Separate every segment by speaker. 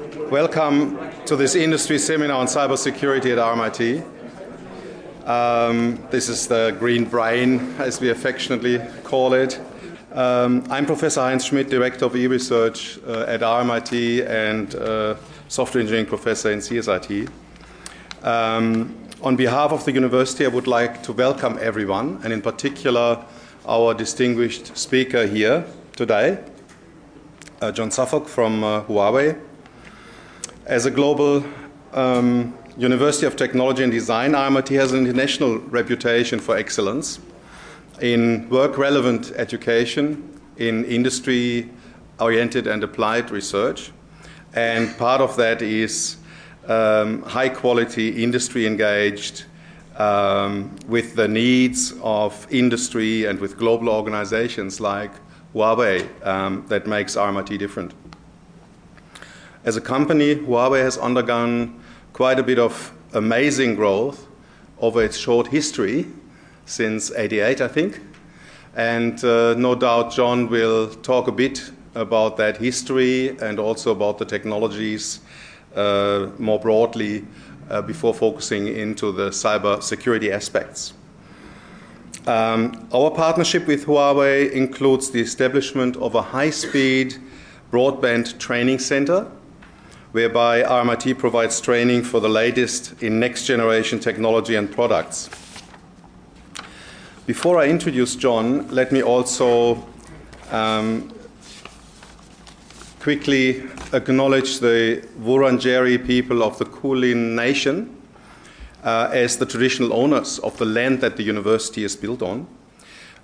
Speaker 1: Welcome to this industry seminar on cybersecurity at RMIT. Um, this is the green brain, as we affectionately call it. Um, I'm Professor Heinz Schmidt, Director of e-research uh, at RMIT and uh, Software Engineering Professor in CSIT. Um, on behalf of the university, I would like to welcome everyone, and in particular our distinguished speaker here today, uh, John Suffolk from uh, Huawei. As a global um, University of Technology and Design, RMIT has an international reputation for excellence in work relevant education, in industry oriented and applied research. And part of that is um, high quality, industry engaged, um, with the needs of industry and with global organizations like Huawei um, that makes RMIT different. As a company, Huawei has undergone quite a bit of amazing growth over its short history since 88, I think. And uh, no doubt John will talk a bit about that history and also about the technologies uh, more broadly uh, before focusing into the cyber security aspects. Um, our partnership with Huawei includes the establishment of a high speed broadband training center, whereby RMIT provides training for the latest in next generation technology and products. Before I introduce John, let me also um, quickly acknowledge the Wurundjeri people of the Kulin Nation uh, as the traditional owners of the land that the university is built on.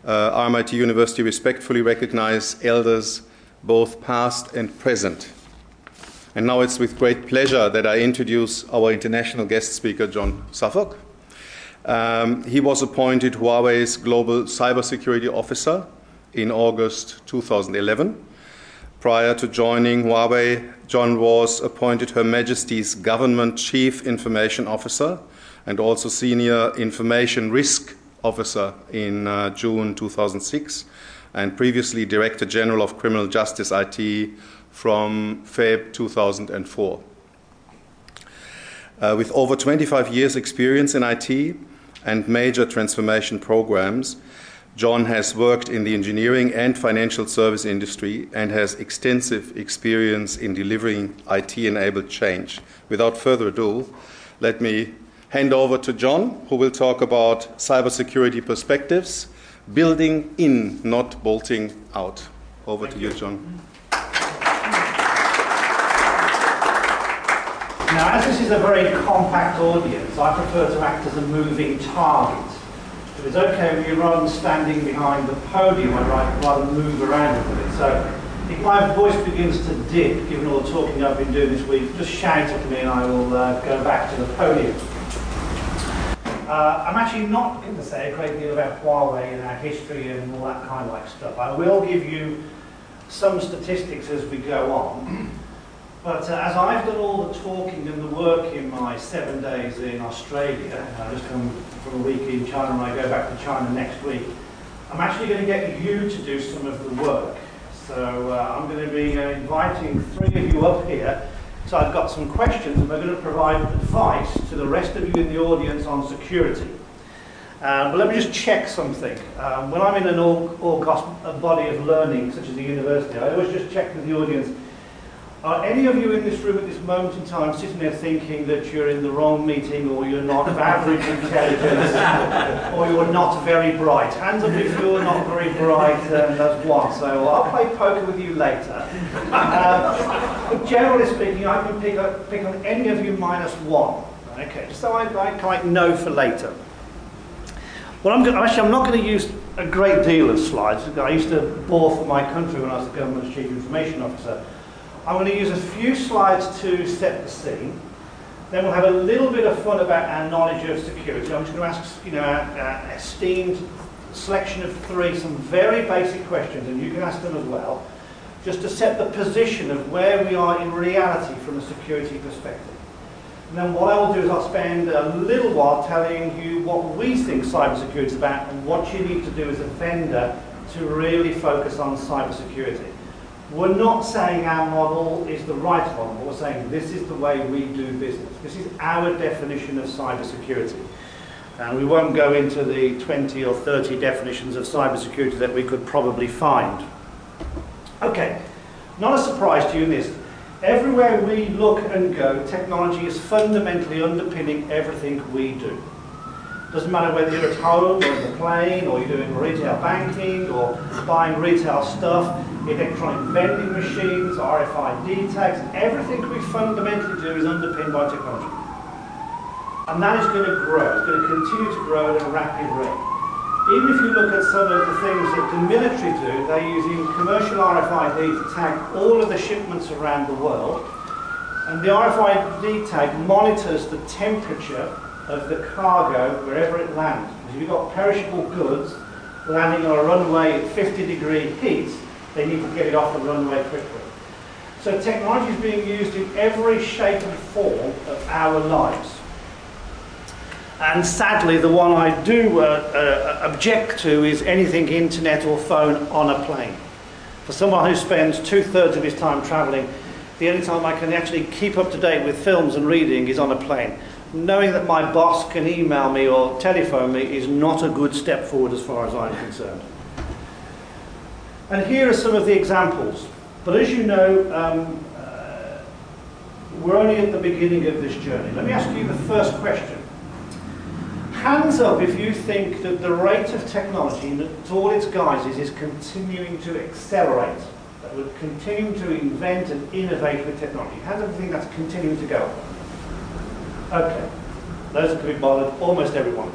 Speaker 1: Uh, RMIT University respectfully recognize elders both past and present. And now it's with great pleasure that I introduce our international guest speaker, John Suffolk. Um, he was appointed Huawei's Global Cybersecurity Officer in August 2011. Prior to joining Huawei, John was appointed Her Majesty's Government Chief Information Officer and also Senior Information Risk Officer in uh, June 2006, and previously Director General of Criminal Justice IT from Feb 2004. Uh, with over 25 years' experience in IT and major transformation programs, John has worked in the engineering and financial service industry and has extensive experience in delivering IT enabled change. Without further ado, let me hand over to John, who will talk about cybersecurity perspectives, building in, not bolting out. Over Thank to you, you, John.
Speaker 2: Now, as this is a very compact audience, I prefer to act as a moving target. If it's okay with you, than standing behind the podium, I'd rather move around a bit. So if my voice begins to dip, given all the talking I've been doing this week, just shout at me and I will uh, go back to the podium. Uh, I'm actually not going to say a great deal about Huawei and our history and all that kind of like stuff. I will give you some statistics as we go on. But uh, as I've done all the talking and the work in my seven days in Australia, I just come from a week in China and I go back to China next week, I'm actually going to get you to do some of the work. So uh, I'm going to be uh, inviting three of you up here so I've got some questions and we're going to provide advice to the rest of you in the audience on security. Um, but let me just check something. Um, when I'm in an august body of learning, such as a university, I always just check with the audience are any of you in this room at this moment in time sitting there thinking that you're in the wrong meeting or you're not of average intelligence or you're not very bright? Hands up if you're not very bright, um, that's one. So I'll play poker with you later. Uh, but generally speaking, I can pick, up, pick on any of you minus one. Okay, so I, I can know for later. Well, I'm gonna, actually, I'm not going to use a great deal of slides. I used to bore for my country when I was the government's chief information officer. I'm going to use a few slides to set the scene. Then we'll have a little bit of fun about our knowledge of security. I'm just going to ask, you know, our, our esteemed selection of three, some very basic questions, and you can ask them as well, just to set the position of where we are in reality from a security perspective. And then what I will do is I'll spend a little while telling you what we think cybersecurity is about and what you need to do as a vendor to really focus on cybersecurity. We're not saying our model is the right model. We're saying this is the way we do business. This is our definition of cybersecurity. And we won't go into the 20 or 30 definitions of cybersecurity that we could probably find. Okay, not a surprise to you in this. Everywhere we look and go, technology is fundamentally underpinning everything we do. Doesn't matter whether you're at home or in the plane or you're doing retail banking or buying retail stuff, electronic vending machines, RFID tags, everything we fundamentally do is underpinned by technology. And that is going to grow, it's going to continue to grow at a rapid rate. Even if you look at some of the things that the military do, they're using commercial RFID to tag all of the shipments around the world. And the RFID tag monitors the temperature of the cargo wherever it lands. If you've got perishable goods landing on a runway at 50 degree heat, they need to get it off the runway quickly. So technology is being used in every shape and form of our lives. And sadly, the one I do uh, uh, object to is anything internet or phone on a plane. For someone who spends two thirds of his time travelling, the only time I can actually keep up to date with films and reading is on a plane knowing that my boss can email me or telephone me is not a good step forward as far as I'm concerned. And here are some of the examples. But as you know, um, uh, we're only at the beginning of this journey. Let me ask you the first question. Hands up if you think that the rate of technology in all its guises is continuing to accelerate, that we're continuing to invent and innovate with technology. Hands up if you think that's continuing to go. Okay. Those can be bothered, almost everyone.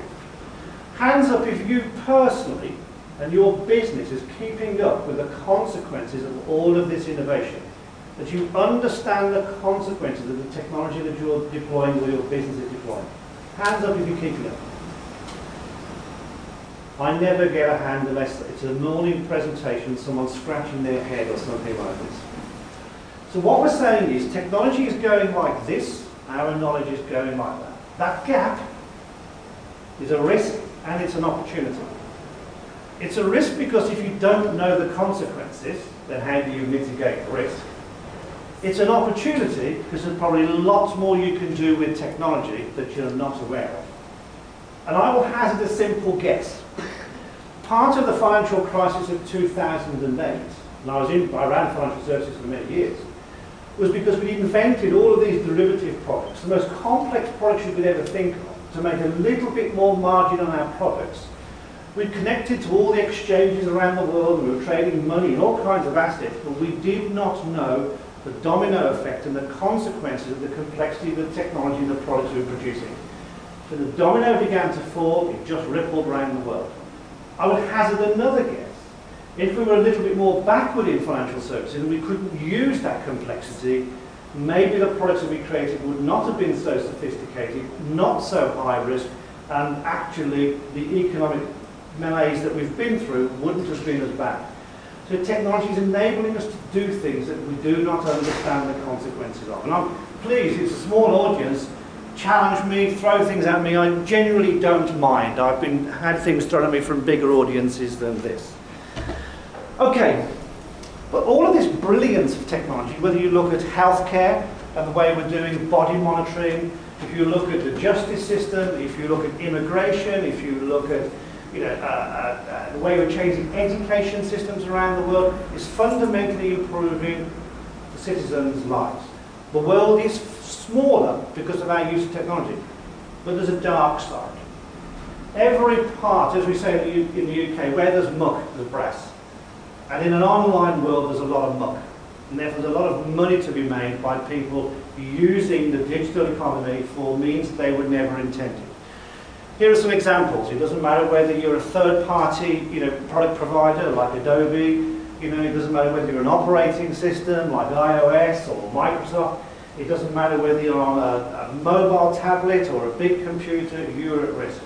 Speaker 2: Hands up if you personally and your business is keeping up with the consequences of all of this innovation. That you understand the consequences of the technology that you're deploying or your business is deploying. Hands up if you're keeping up. I never get a hand unless it's a morning presentation, someone scratching their head or something like this. So what we're saying is technology is going like this, our knowledge is going like that. That gap is a risk and it's an opportunity. It's a risk because if you don't know the consequences, then how do you mitigate the risk? It's an opportunity because there's probably lots more you can do with technology that you're not aware of. And I will hazard a simple guess. Part of the financial crisis of 2008, and I was in, I ran financial services for many years, was because we'd invented all of these derivative products, the most complex products you could ever think of, to make a little bit more margin on our products. We connected to all the exchanges around the world, we were trading money and all kinds of assets, but we did not know the domino effect and the consequences of the complexity of the technology and the products we were producing. So the domino began to fall, it just rippled around the world. I would hazard another guess if we were a little bit more backward in financial services and we couldn't use that complexity, maybe the products that we created would not have been so sophisticated, not so high risk, and actually the economic malaise that we've been through wouldn't have been as bad. So technology is enabling us to do things that we do not understand the consequences of. And I'm pleased, it's a small audience, challenge me, throw things at me. I genuinely don't mind. I've been had things thrown at me from bigger audiences than this. Okay, but all of this brilliance of technology, whether you look at healthcare and the way we're doing body monitoring, if you look at the justice system, if you look at immigration, if you look at you know, uh, uh, uh, the way we're changing education systems around the world, is fundamentally improving the citizens' lives. The world is smaller because of our use of technology, but there's a dark side. Every part, as we say in the UK, where there's muck, there's brass. And in an online world, there's a lot of muck. And therefore, there's a lot of money to be made by people using the digital economy for means they were never intended. Here are some examples. It doesn't matter whether you're a third-party you know, product provider like Adobe, you know, it doesn't matter whether you're an operating system like iOS or Microsoft, it doesn't matter whether you're on a, a mobile tablet or a big computer, you're at risk.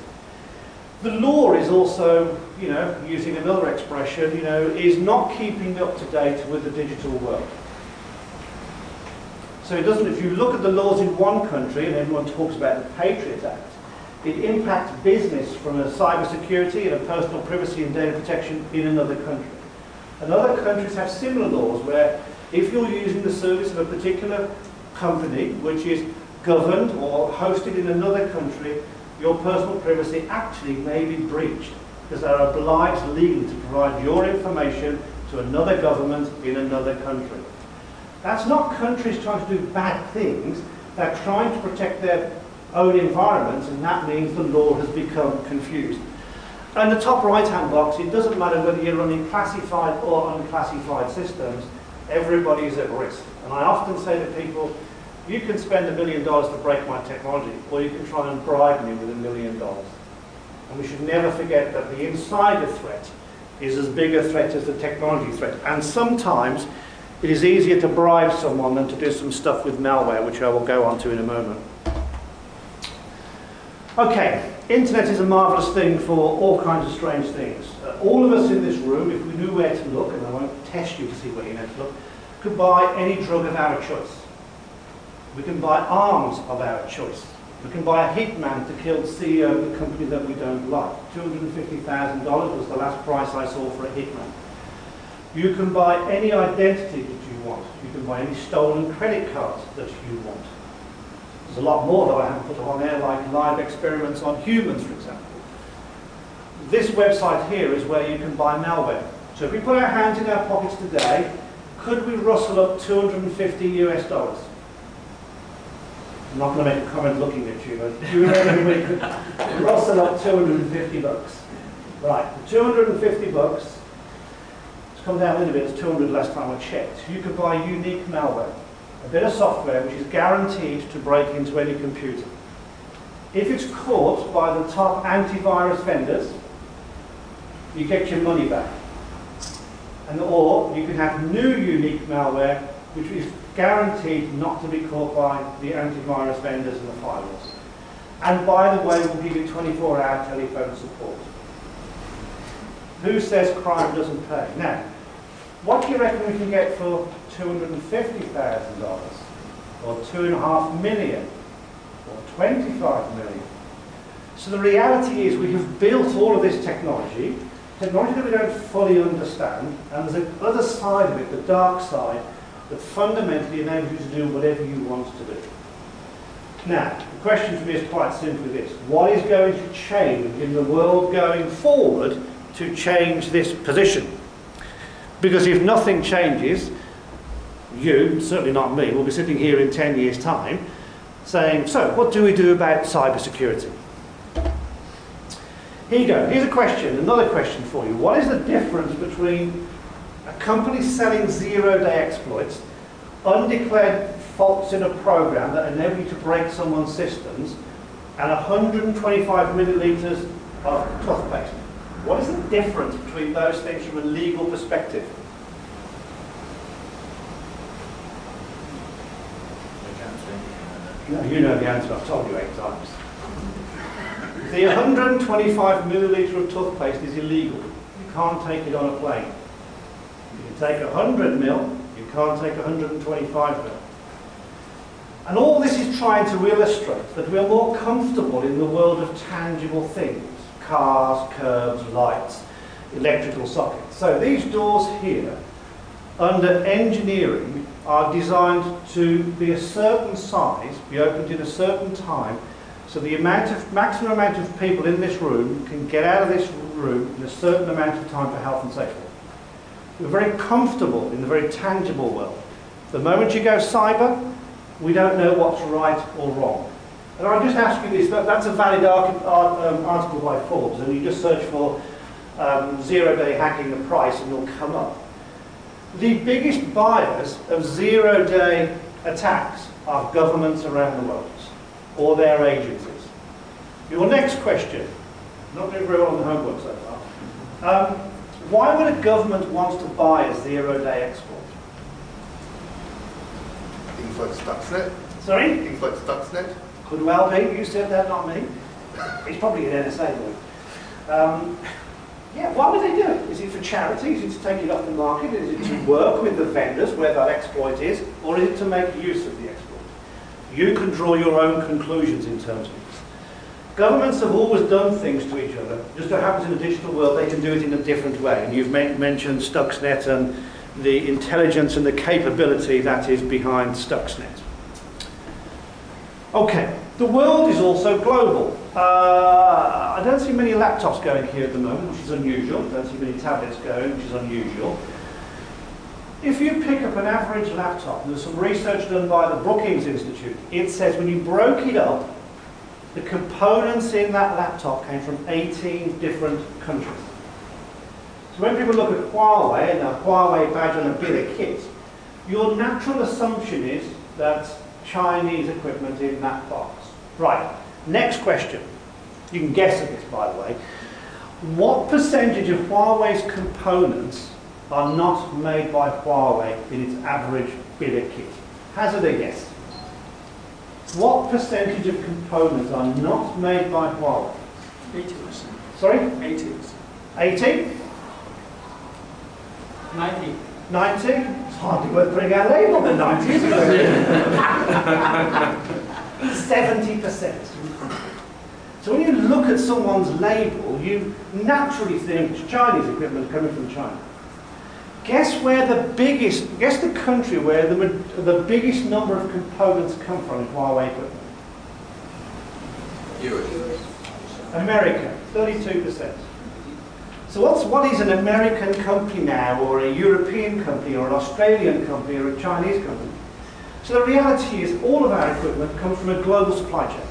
Speaker 2: The law is also, you know, using another expression, you know, is not keeping up to date with the digital world. So it doesn't, if you look at the laws in one country, and everyone talks about the Patriot Act, it impacts business from a cyber security and a personal privacy and data protection in another country. And other countries have similar laws where if you're using the service of a particular company which is governed or hosted in another country, your personal privacy actually may be breached because they are obliged legally to provide your information to another government in another country. That's not countries trying to do bad things, they're trying to protect their own environment and that means the law has become confused. And the top right hand box, it doesn't matter whether you're running classified or unclassified systems, everybody is at risk. And I often say to people, you can spend a million dollars to break my technology, or you can try and bribe me with a million dollars. And we should never forget that the insider threat is as big a threat as the technology threat. And sometimes it is easier to bribe someone than to do some stuff with malware, which I will go on to in a moment. Okay, internet is a marvellous thing for all kinds of strange things. Uh, all of us in this room, if we knew where to look, and I won't test you to see where you know to look, could buy any drug of our choice. We can buy arms of our choice. We can buy a hitman to kill the CEO of the company that we don't like. $250,000 was the last price I saw for a hitman. You can buy any identity that you want. You can buy any stolen credit cards that you want. There's a lot more that I haven't put on there, like live experiments on humans, for example. This website here is where you can buy malware. So if we put our hands in our pockets today, could we rustle up 250 US dollars? I'm not going to make a comment looking at you, but you rustle up 250 bucks? Right, 250 bucks, it's come down a little bit, it's 200 last time I checked. You could buy unique malware, a bit of software which is guaranteed to break into any computer. If it's caught by the top antivirus vendors, you get your money back. And or you can have new unique malware which is guaranteed not to be caught by the antivirus vendors and the firewalls. And by the way, we'll give you 24-hour telephone support. Who says crime doesn't pay? Now, what do you reckon we can get for $250,000? Or 2.5 million? Or 25 million? So the reality is we have built all of this technology, technology that we don't fully understand, and there's the other side of it, the dark side, that fundamentally enables you to do whatever you want to do. Now, the question for me is quite simply this. What is going to change in the world going forward to change this position? Because if nothing changes, you, certainly not me, will be sitting here in 10 years' time saying, so what do we do about cybersecurity? Here you go. Here's a question, another question for you. What is the difference between a company selling zero-day exploits, undeclared faults in a program that enable you to break someone's systems, and 125 millilitres of toothpaste. What is the difference between those things from a legal perspective? No, you know the answer. I've told you eight times. The 125 millilitre of toothpaste is illegal. You can't take it on a plane. Take 100 mil, you can't take 125 mil. And all this is trying to illustrate that we're more comfortable in the world of tangible things. Cars, curbs, lights, electrical sockets. So these doors here, under engineering, are designed to be a certain size, be opened in a certain time, so the amount of, maximum amount of people in this room can get out of this room in a certain amount of time for health and safety. We're very comfortable in the very tangible world. The moment you go cyber, we don't know what's right or wrong. And I'll just ask you this, that, that's a valid um, article by Forbes, and you just search for um, zero-day hacking the price and you'll come up. The biggest buyers of zero-day attacks are governments around the world, or their agencies. Your next question, not doing very well on the homework so far. Um, why would a government want to buy a zero-day exploit?
Speaker 3: Things like Stuxnet.
Speaker 2: Sorry?
Speaker 3: Things like Stuxnet.
Speaker 2: Could well be. You said that, not me. It's probably an NSA boy. Um, yeah, why would they do it? Is it for charity? Is it to take it off the market? Is it to work with the vendors where that exploit is? Or is it to make use of the exploit? You can draw your own conclusions in terms of. Governments have always done things to each other. Just so happens in the digital world, they can do it in a different way. And you've mentioned Stuxnet and the intelligence and the capability that is behind Stuxnet. Okay, the world is also global. Uh, I don't see many laptops going here at the moment, which is unusual. I don't see many tablets going, which is unusual. If you pick up an average laptop, there's some research done by the Brookings Institute, it says when you broke it up, the components in that laptop came from 18 different countries. So when people look at Huawei and a Huawei badge on a bit of kit, your natural assumption is that Chinese equipment in that box. Right, next question. You can guess at this, by the way. What percentage of Huawei's components are not made by Huawei in its average of kit? Hazard a guess. What percentage of components are not made by Huawei?
Speaker 4: 80%.
Speaker 2: Sorry?
Speaker 4: 80%.
Speaker 2: 80?
Speaker 4: 90.
Speaker 2: 90? It's hardly worth putting our label on the 90s. 70%. So when you look at someone's label, you naturally think Chinese equipment coming from China. Guess where the biggest, guess the country where the, the biggest number of components come from in Huawei equipment?
Speaker 3: Europe.
Speaker 2: America, 32%. So what's, what is an American company now, or a European company, or an Australian company, or a Chinese company? So the reality is all of our equipment comes from a global supply chain.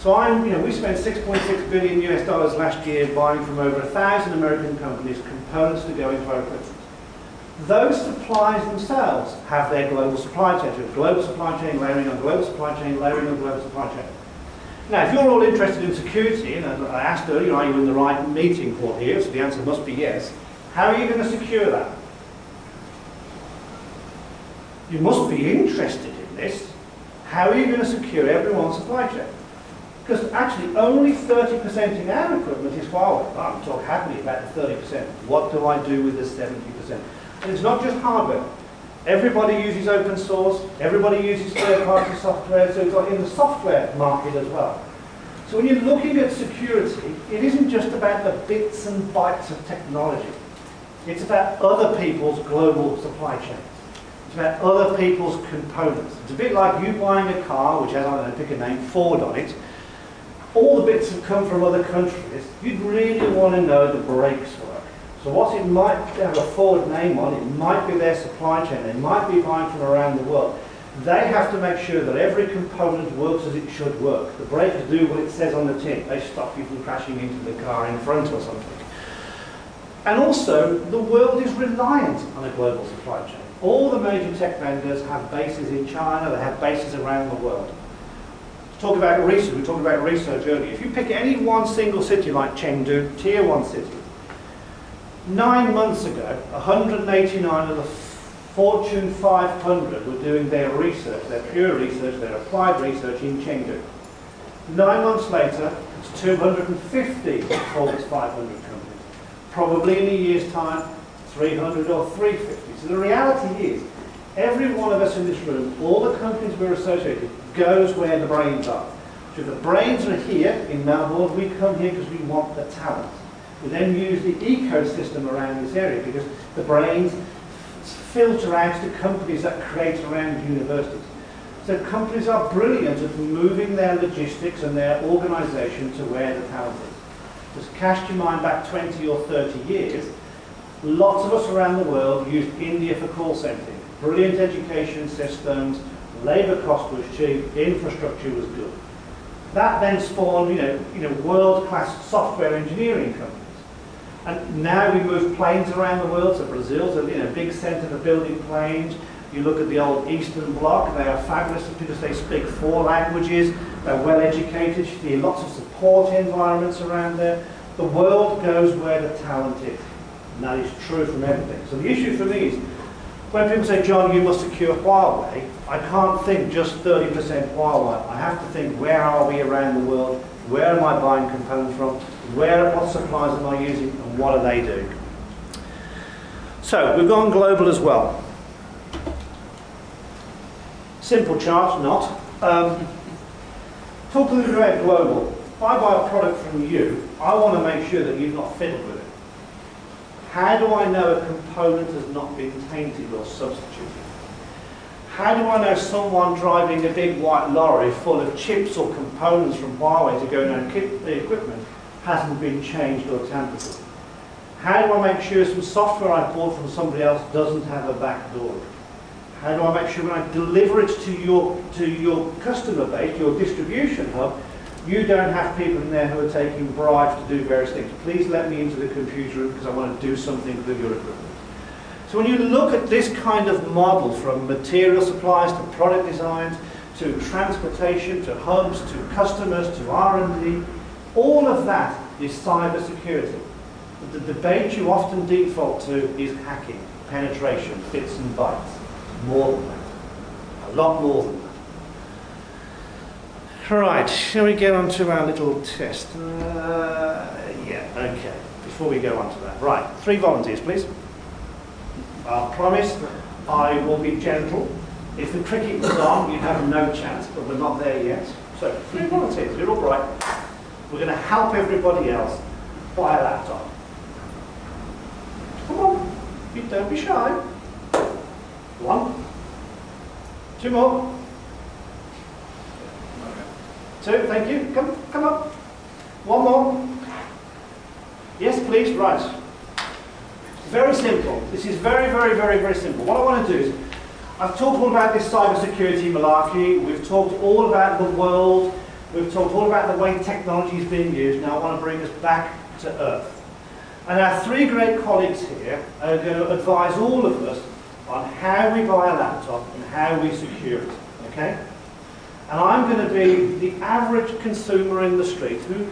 Speaker 2: So I'm, you know, we spent 6.6 billion US dollars last year buying from over a thousand American companies components to go into our equipment. Those suppliers themselves have their global supply chain. So global supply chain layering on global supply chain, layering on global supply chain. Now, if you're all interested in security, and I asked earlier, are you in the right meeting for here? So the answer must be yes. How are you going to secure that? You must be interested in this. How are you going to secure everyone's supply chain? Because actually only 30% in our equipment is Huawei. I'm talking happily about the 30%. What do I do with the 70%? And it's not just hardware. Everybody uses open source, everybody uses third-party software, so it's in the software market as well. So when you're looking at security, it isn't just about the bits and bytes of technology. It's about other people's global supply chains. It's about other people's components. It's a bit like you buying a car, which has, I don't know, pick a name, Ford on it. All the bits have come from other countries. You'd really want to know the brakes work. So what it might have a Ford name on, it might be their supply chain. They might be buying from around the world. They have to make sure that every component works as it should work. The brakes do what it says on the tin. They stop you from crashing into the car in front or something. And also, the world is reliant on a global supply chain. All the major tech vendors have bases in China, they have bases around the world. Talk about research, we talked about research earlier. If you pick any one single city like Chengdu, tier one city, nine months ago, 189 of the Fortune 500 were doing their research, their pure research, their applied research in Chengdu. Nine months later, it's 250 Forbes 500 companies. Probably in a year's time, 300 or 350. So the reality is, every one of us in this room, all the companies we're associated, with, goes where the brains are. So the brains are here in Melbourne, we come here because we want the talent. We then use the ecosystem around this area because the brains filter out to companies that create around universities. So companies are brilliant at moving their logistics and their organisation to where the talent is. Just cast your mind back 20 or 30 years, lots of us around the world used India for call centering. Brilliant education systems, labour cost was cheap, infrastructure was good. That then spawned, you know, you know, world-class software engineering companies. And now we move planes around the world. So Brazil's a you know, big centre for building planes. You look at the old Eastern Bloc, they are fabulous because they speak four languages, they're well educated, you see lots of support environments around there. The world goes where the talent is. And that is true from everything. So the issue for me is, when people say, John, you must secure Huawei, I can't think just 30% Huawei. I have to think, where are we around the world? Where am I buying components from? Where, what suppliers am I using and what are they doing? So, we've gone global as well. Simple chart, not. Um, talk a little about global. if I buy a product from you, I want to make sure that you've not fiddled with it. How do I know a component has not been tainted or substituted? How do I know someone driving a big white lorry full of chips or components from Huawei to go in the equipment hasn't been changed or tampered with? How do I make sure some software I bought from somebody else doesn't have a back door? How do I make sure when I deliver it to your, to your customer base, your distribution hub, you don't have people in there who are taking bribes to do various things. Please let me into the computer room because I want to do something with your equipment. So when you look at this kind of model from material supplies to product designs to transportation to hubs to customers to R&D, all of that is cyber security. The debate you often default to is hacking, penetration, bits and bytes. More than that. A lot more than that. Right, shall we get on to our little test? Uh, yeah, okay. Before we go on to that. Right, three volunteers, please. I promise I will be gentle. If the cricket was on, you'd have no chance, but we're not there yet. So, three volunteers, you're all right. We're going to help everybody else buy a laptop. Come on, don't be shy. One. Two more. Two, thank you. Come, come up. One more. Yes, please. Right. Very simple. This is very, very, very, very simple. What I want to do is, I've talked all about this cybersecurity malarkey. We've talked all about the world. We've talked all about the way technology is being used. Now I want to bring us back to earth. And our three great colleagues here are going to advise all of us on how we buy a laptop and how we secure it. Okay? And I'm going to be the average consumer in the street who,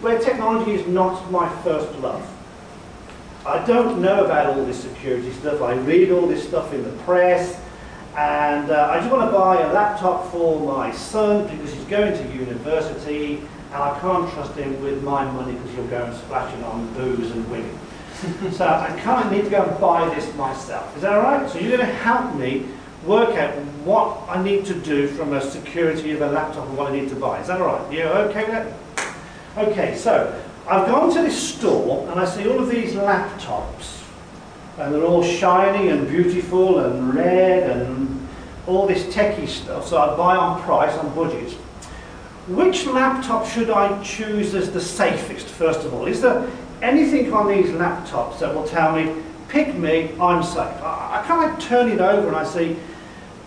Speaker 2: where technology is not my first love. I don't know about all this security stuff. I read all this stuff in the press. And uh, I just want to buy a laptop for my son because he's going to university and I can't trust him with my money because he'll go and splash it on booze and women. so I kind of need to go and buy this myself. Is that all right? So you're going to help me work out what I need to do from a security of a laptop and what I need to buy. Is that all right? You okay with that? Okay, so I've gone to this store and I see all of these laptops and they're all shiny and beautiful and red and all this techie stuff. So I buy on price, on budget. Which laptop should I choose as the safest, first of all? Is there anything on these laptops that will tell me, pick me, I'm safe? I, I kind of turn it over and I see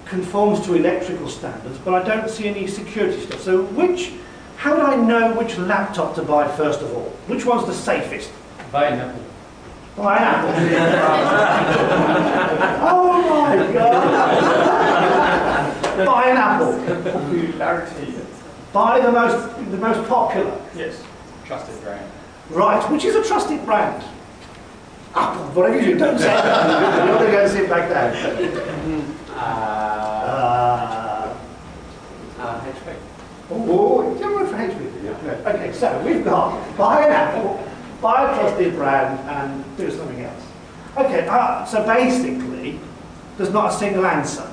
Speaker 2: conforms to electrical standards, but I don't see any security stuff. So which, how do I know which laptop to buy first of all? Which one's the safest?
Speaker 4: Buy an Apple.
Speaker 2: Buy an Apple. oh my God! buy an Apple.
Speaker 4: Popularity.
Speaker 2: Buy the most, the most popular.
Speaker 4: Yes. Trusted brand.
Speaker 2: Right, which is a trusted brand. Apple, whatever you do, don't say that. You're going to go sit back down.
Speaker 4: Uh,
Speaker 2: Uh,
Speaker 4: uh, HP.
Speaker 2: oh, you work for HP? No. Okay, so we've got buy an Apple, buy a trusted brand, and do something else. Okay, uh, so basically, there's not a single answer.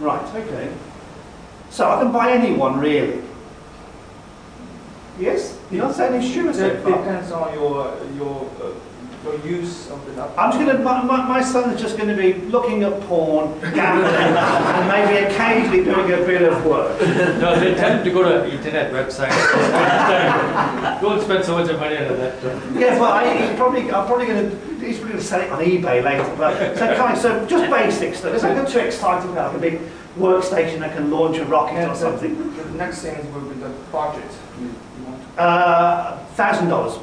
Speaker 2: Right, okay. So I can buy anyone, really. Yes? You're not saying it's sure so
Speaker 5: It depends on your your uh, your use of the laptop.
Speaker 2: I'm just going to, my, my, my son's just going to be looking at porn, gambling, and maybe occasionally doing a bit of work.
Speaker 4: No, they tend to go to internet websites. Don't spend so much money on that.
Speaker 2: Yeah, well, I, he's probably, I'm probably going to, he's probably going to sell it on eBay later. But, so, kind of, so just basic stuff. It's not too exciting about like a big workstation that can launch a rocket
Speaker 5: And
Speaker 2: or
Speaker 5: the-
Speaker 2: something.
Speaker 5: The next thing will be the budget. You, you want
Speaker 2: Uh, thousand dollars.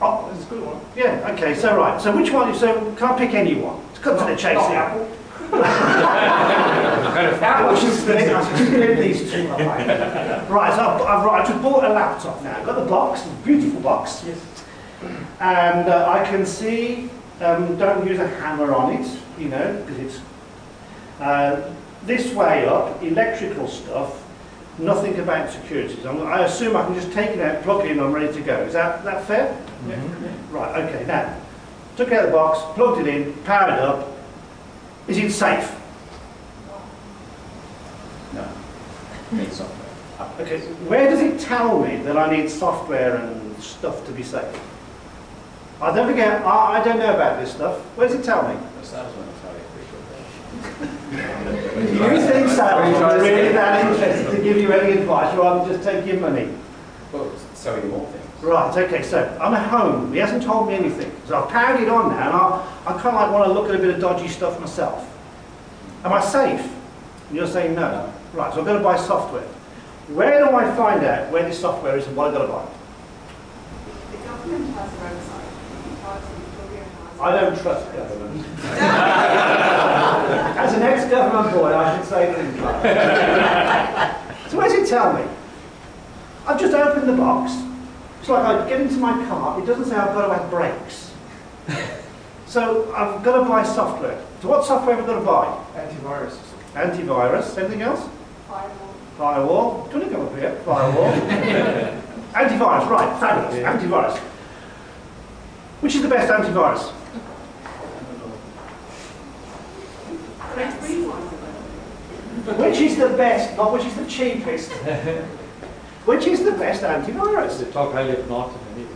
Speaker 2: Oh,
Speaker 5: It's a good one.
Speaker 2: yeah, okay, so right. So which one, so can I pick anyone? It's cut to the chase
Speaker 5: Not
Speaker 2: here.
Speaker 5: Apple.
Speaker 4: Kind of
Speaker 2: Apple should split. I should split these two. Right, so I've, I've, right, I just bought a laptop now. I've got the box, the beautiful box.
Speaker 5: Yes.
Speaker 2: And uh, I can see, um, don't use a hammer on it, you know, because it's uh, this way up, electrical stuff, nothing about security. So I'm- I assume I can just take it out, plug it in, I'm ready to go. Is that, that fair? Right, okay, now, took out the box, plugged it in, powered it up. Is it safe?
Speaker 4: No. Need software.
Speaker 2: Okay, where does it tell me that I need software and stuff to be safe? I don't forget, I, I don't know about this stuff. Where does it tell me? Do you think salesmen are really that interested to give you any advice rather than just take your money?
Speaker 6: Well, sell you more things.
Speaker 2: Right, okay, so I'm at home. He hasn't told me anything. So I've powered it on now and I, I kind of like want to look at a bit of dodgy stuff myself. Am I safe? And you're saying no. Right, so I've got to buy software. Where do I find out where this software is and what I've got to buy?
Speaker 7: The government has a website. Parts of Victoria has.
Speaker 2: I don't trust government. As an ex-government boy, I should say things like that. So where does it tell me? I've just opened the box. It's like I get into my car, it doesn't say I've got to have brakes. So I've got to buy software. So what software have I got to buy?
Speaker 5: Antivirus.
Speaker 2: Antivirus, anything else?
Speaker 7: Firewall.
Speaker 2: Firewall. Do you want to come up here? Firewall. antivirus, right, fabulous. Antivirus. Which is the best antivirus?
Speaker 7: There's free ones.
Speaker 2: Which is the best, not which is the cheapest? which is the best antivirus?
Speaker 4: They talk highly of Norton anyway.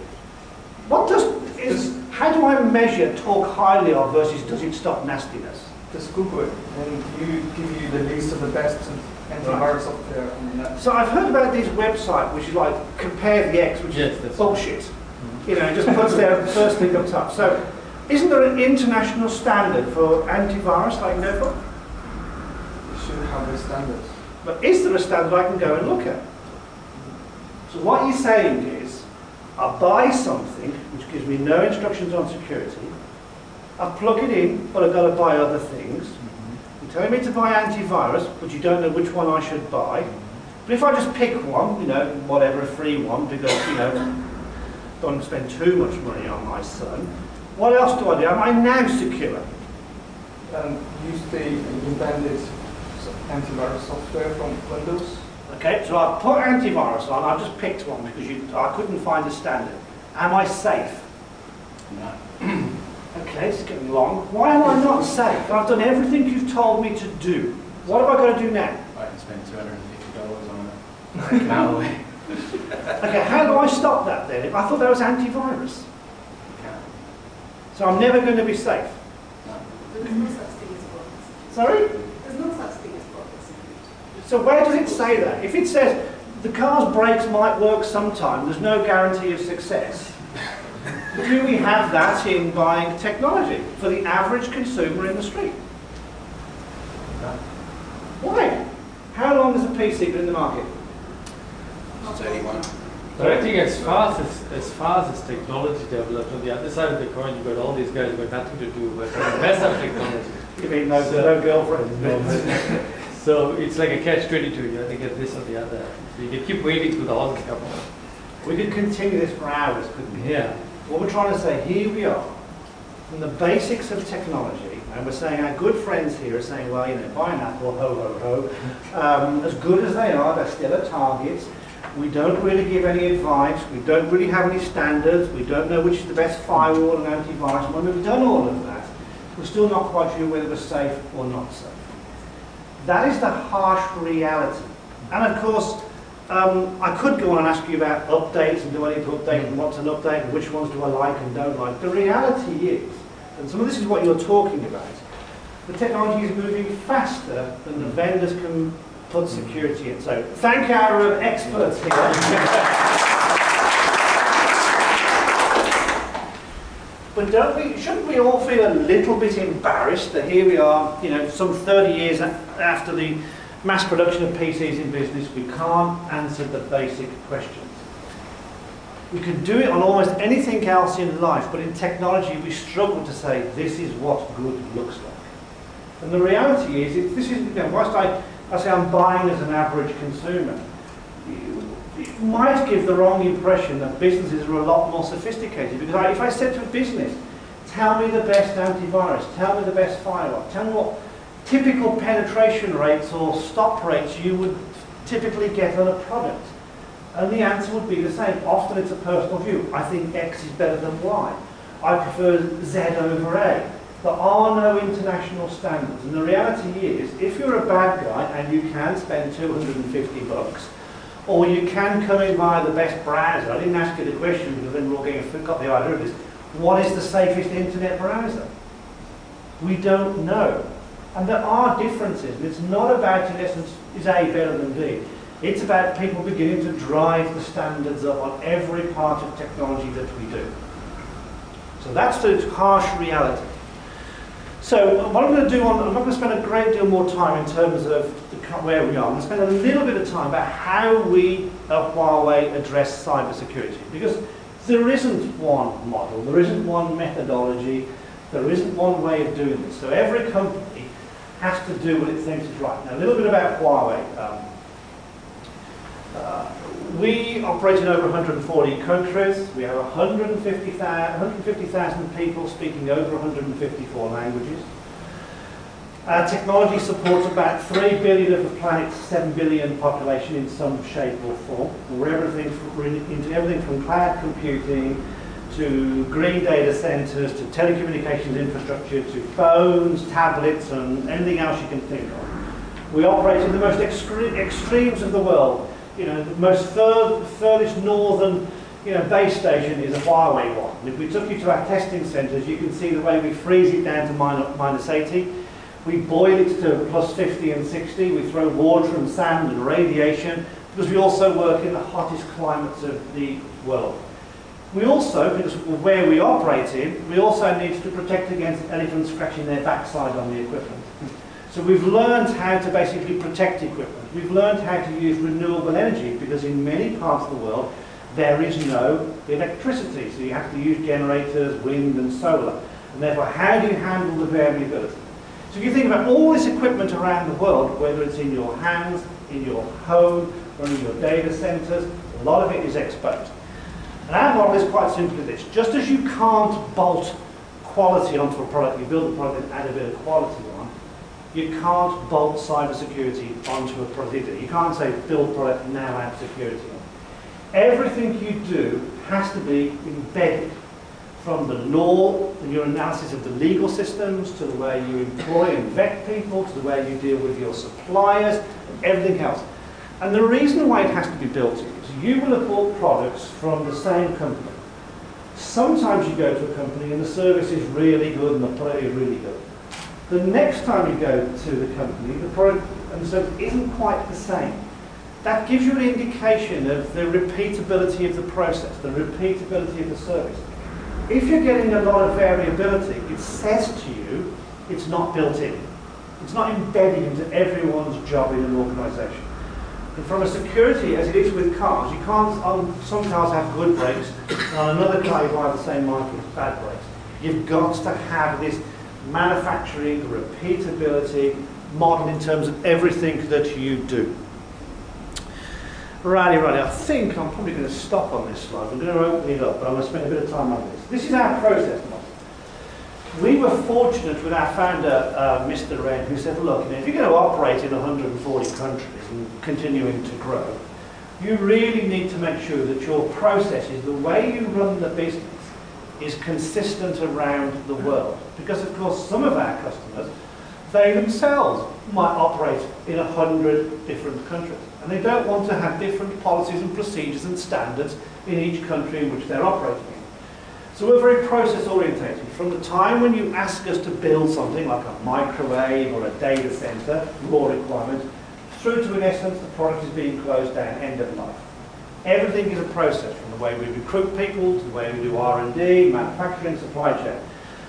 Speaker 2: What does, is, how do I measure talk highly of versus does it stop nastiness?
Speaker 5: Just Google it and you give you the list of the best antivirus software on the net.
Speaker 2: So I've heard about this website which is like compare the X, which
Speaker 4: Yes,
Speaker 2: is
Speaker 4: that's-
Speaker 2: bullshit. Mm-hmm. You know, it just puts their first thing comes up top. So isn't there an international standard for antivirus like Nova?
Speaker 5: It should have a standard.
Speaker 2: But is there a standard I can go and look at? So what you're saying is, I buy something which gives me no instructions on security, I plug it in, but I've got to buy other things. You're telling me to buy antivirus, but you don't know which one I should buy. But if I just pick one, you know, whatever, a free one, because, you know, don't spend too much money on my son, what else do I do? Am I now secure?
Speaker 5: And use the embedded antivirus software from Windows.
Speaker 2: Okay, so I've put antivirus on, I've just picked one because you, I couldn't find a standard. Am I safe?
Speaker 6: No.
Speaker 2: Okay, it's getting long. Why am I not safe? I've done everything you've told me to do. What have I got to do now?
Speaker 6: I can spend $250 on a malware.
Speaker 2: Okay, how do I stop that then? I thought that was antivirus.
Speaker 6: You.
Speaker 2: So I'm never going to be safe.
Speaker 6: No.
Speaker 7: There's no such thing as bugs.
Speaker 2: Sorry?
Speaker 7: There's no such thing as bugs.
Speaker 2: So where does it say that? If it says the car's brakes might work sometime, there's no guarantee of success. Do we have that in buying technology for the average consumer in the street? Why? How long has a PC been in the market?
Speaker 6: It's 81.
Speaker 4: But I think as fast as, as fast as technology develops, on the other side of the coin, you've got all these guys who got nothing to do but mess up technology.
Speaker 2: You mean no,
Speaker 4: So-
Speaker 2: no girlfriend?
Speaker 4: So it's like a catch-22, you have to get this or the other. So you can keep waiting till the horses come out.
Speaker 2: We could continue this for hours, couldn't we?
Speaker 4: Yeah.
Speaker 2: What we're trying to say, here we are, from the basics of technology, and we're saying our good friends here are saying, well, you know, buy an Apple, ho, ho, ho. Um, as good as they are, they're still a target. We don't really give any advice. We don't really have any standards. We don't know which is the best firewall and antivirus. When we've done all of that, we're still not quite sure whether we're safe or not safe. That is the harsh reality. And of course, um, I could go on and ask you about updates and do I need to update and what's an update and which ones do I like and don't like. The reality is, and some of this is what you're talking about, the technology is moving faster than the vendors can put security in. So thank our experts here. But don't we, shouldn't we all feel a little bit embarrassed that here we are, you know, some 30 years after the mass production of PCs in business, we can't answer the basic questions. We can do it on almost anything else in life, but in technology we struggle to say this is what good looks like. And the reality is, this is, you know, whilst I, I say I'm buying as an average consumer, it might give the wrong impression that businesses are a lot more sophisticated. Because I, if I said to a business, tell me the best antivirus, tell me the best firewall, tell me what typical penetration rates or stop rates you would typically get on a product. And the answer would be the same. Often it's a personal view. I think X is better than Y. I prefer Z over A. There are no international standards. And the reality is, if you're a bad guy and you can spend 250 bucks Or you can come in via the best browser. I didn't ask you the question because then we're all getting got the idea of this. What is the safest internet browser? We don't know. And there are differences. It's not about, in essence, is A better than B. It's about people beginning to drive the standards up on every part of technology that we do. So that's the harsh reality. So what I'm going to do on, I'm not going to spend a great deal more time in terms of where we are. I'm spend a little bit of time about how we at Huawei address cybersecurity. Because there isn't one model, there isn't one methodology, there isn't one way of doing this. So every company has to do what it thinks is right. Now a little bit about Huawei. Um, uh, we operate in over 140 countries. We have 150,000 150, people speaking over 154 languages. Our technology supports about 3 billion of the planet's 7 billion population in some shape or form. We're everything from, we're into everything from cloud computing to green data centers to telecommunications infrastructure to phones, tablets and anything else you can think of. We operate in the most extre extremes of the world you know, the most fur furthest northern you know, base station is a Huawei one. And if we took you to our testing centres, you can see the way we freeze it down to minus 80. We boil it to plus 50 and 60. We throw water and sand and radiation because we also work in the hottest climates of the world. We also, because of where we operate in, we also need to protect against elephants scratching their backside on the equipment. So we've learned how to basically protect equipment. We've learned how to use renewable energy because in many parts of the world there is no electricity. So you have to use generators, wind and solar. And therefore, how do you handle the variability? So if you think about all this equipment around the world, whether it's in your hands, in your home, or in your data centers, a lot of it is exposed. And our model is quite simply this. Just as you can't bolt quality onto a product, you build a product and add a bit of quality on, you can't bolt cybersecurity onto a product either. You can't say build product now add security on. Everything you do has to be embedded from the law and your analysis of the legal systems to the way you employ and vet people to the way you deal with your suppliers and everything else. And the reason why it has to be built is you will have bought products from the same company. Sometimes you go to a company and the service is really good and the product is really good. The next time you go to the company, the product and so isn't quite the same. That gives you an indication of the repeatability of the process, the repeatability of the service. If you're getting a lot of variability, it says to you it's not built in. It's not embedded into everyone's job in an organisation. And from a security, as it is with cars, you can't, on some cars have good brakes, and on another car you buy the same market with bad brakes. You've got to have this manufacturing, repeatability, model in terms of everything that you do. Righty, righty, I think I'm probably going to stop on this slide. I'm going to open it up, but I'm going to spend a bit of time on this. This is our process model. We were fortunate with our founder, uh, Mr. Ren, who said, look, if you're going to operate in 140 countries and continuing to grow, you really need to make sure that your processes, the way you run the business, is consistent around the world. Because of course some of our customers, they themselves might operate in a hundred different countries. And they don't want to have different policies and procedures and standards in each country in which they're operating in. So we're very process orientated. From the time when you ask us to build something like a microwave or a data center, raw requirements, through to in essence the product is being closed down, end of life. Everything is a process, from the way we recruit people to the way we do R&D, manufacturing, supply chain.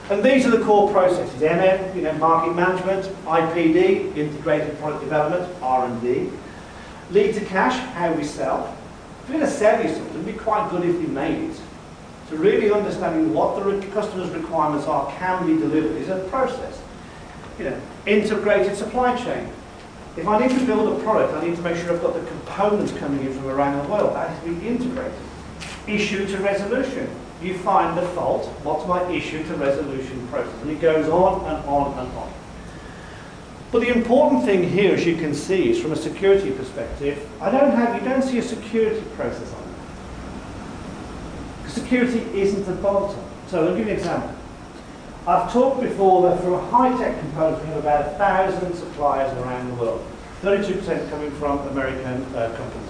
Speaker 2: And these are the core processes, MM, you know, market management, IPD, integrated product development, R&D. Lead to cash, how we sell. If we're going to sell you something, it'd be quite good if we made it. So really understanding what the customer's requirements are can be delivered is a process. You know, integrated supply chain. If I need to build a product, I need to make sure I've got the components coming in from around the world. That has to be integrated. Issue to resolution. You find the fault, what's my issue to resolution process? And it goes on and on and on. But the important thing here, as you can see, is from a security perspective, I don't have, you don't see a security process on it. Security isn't a bolt-on. So I'll give you an example. I've talked before that from a high-tech components, we have about a thousand suppliers around the world. 32% coming from American uh, companies.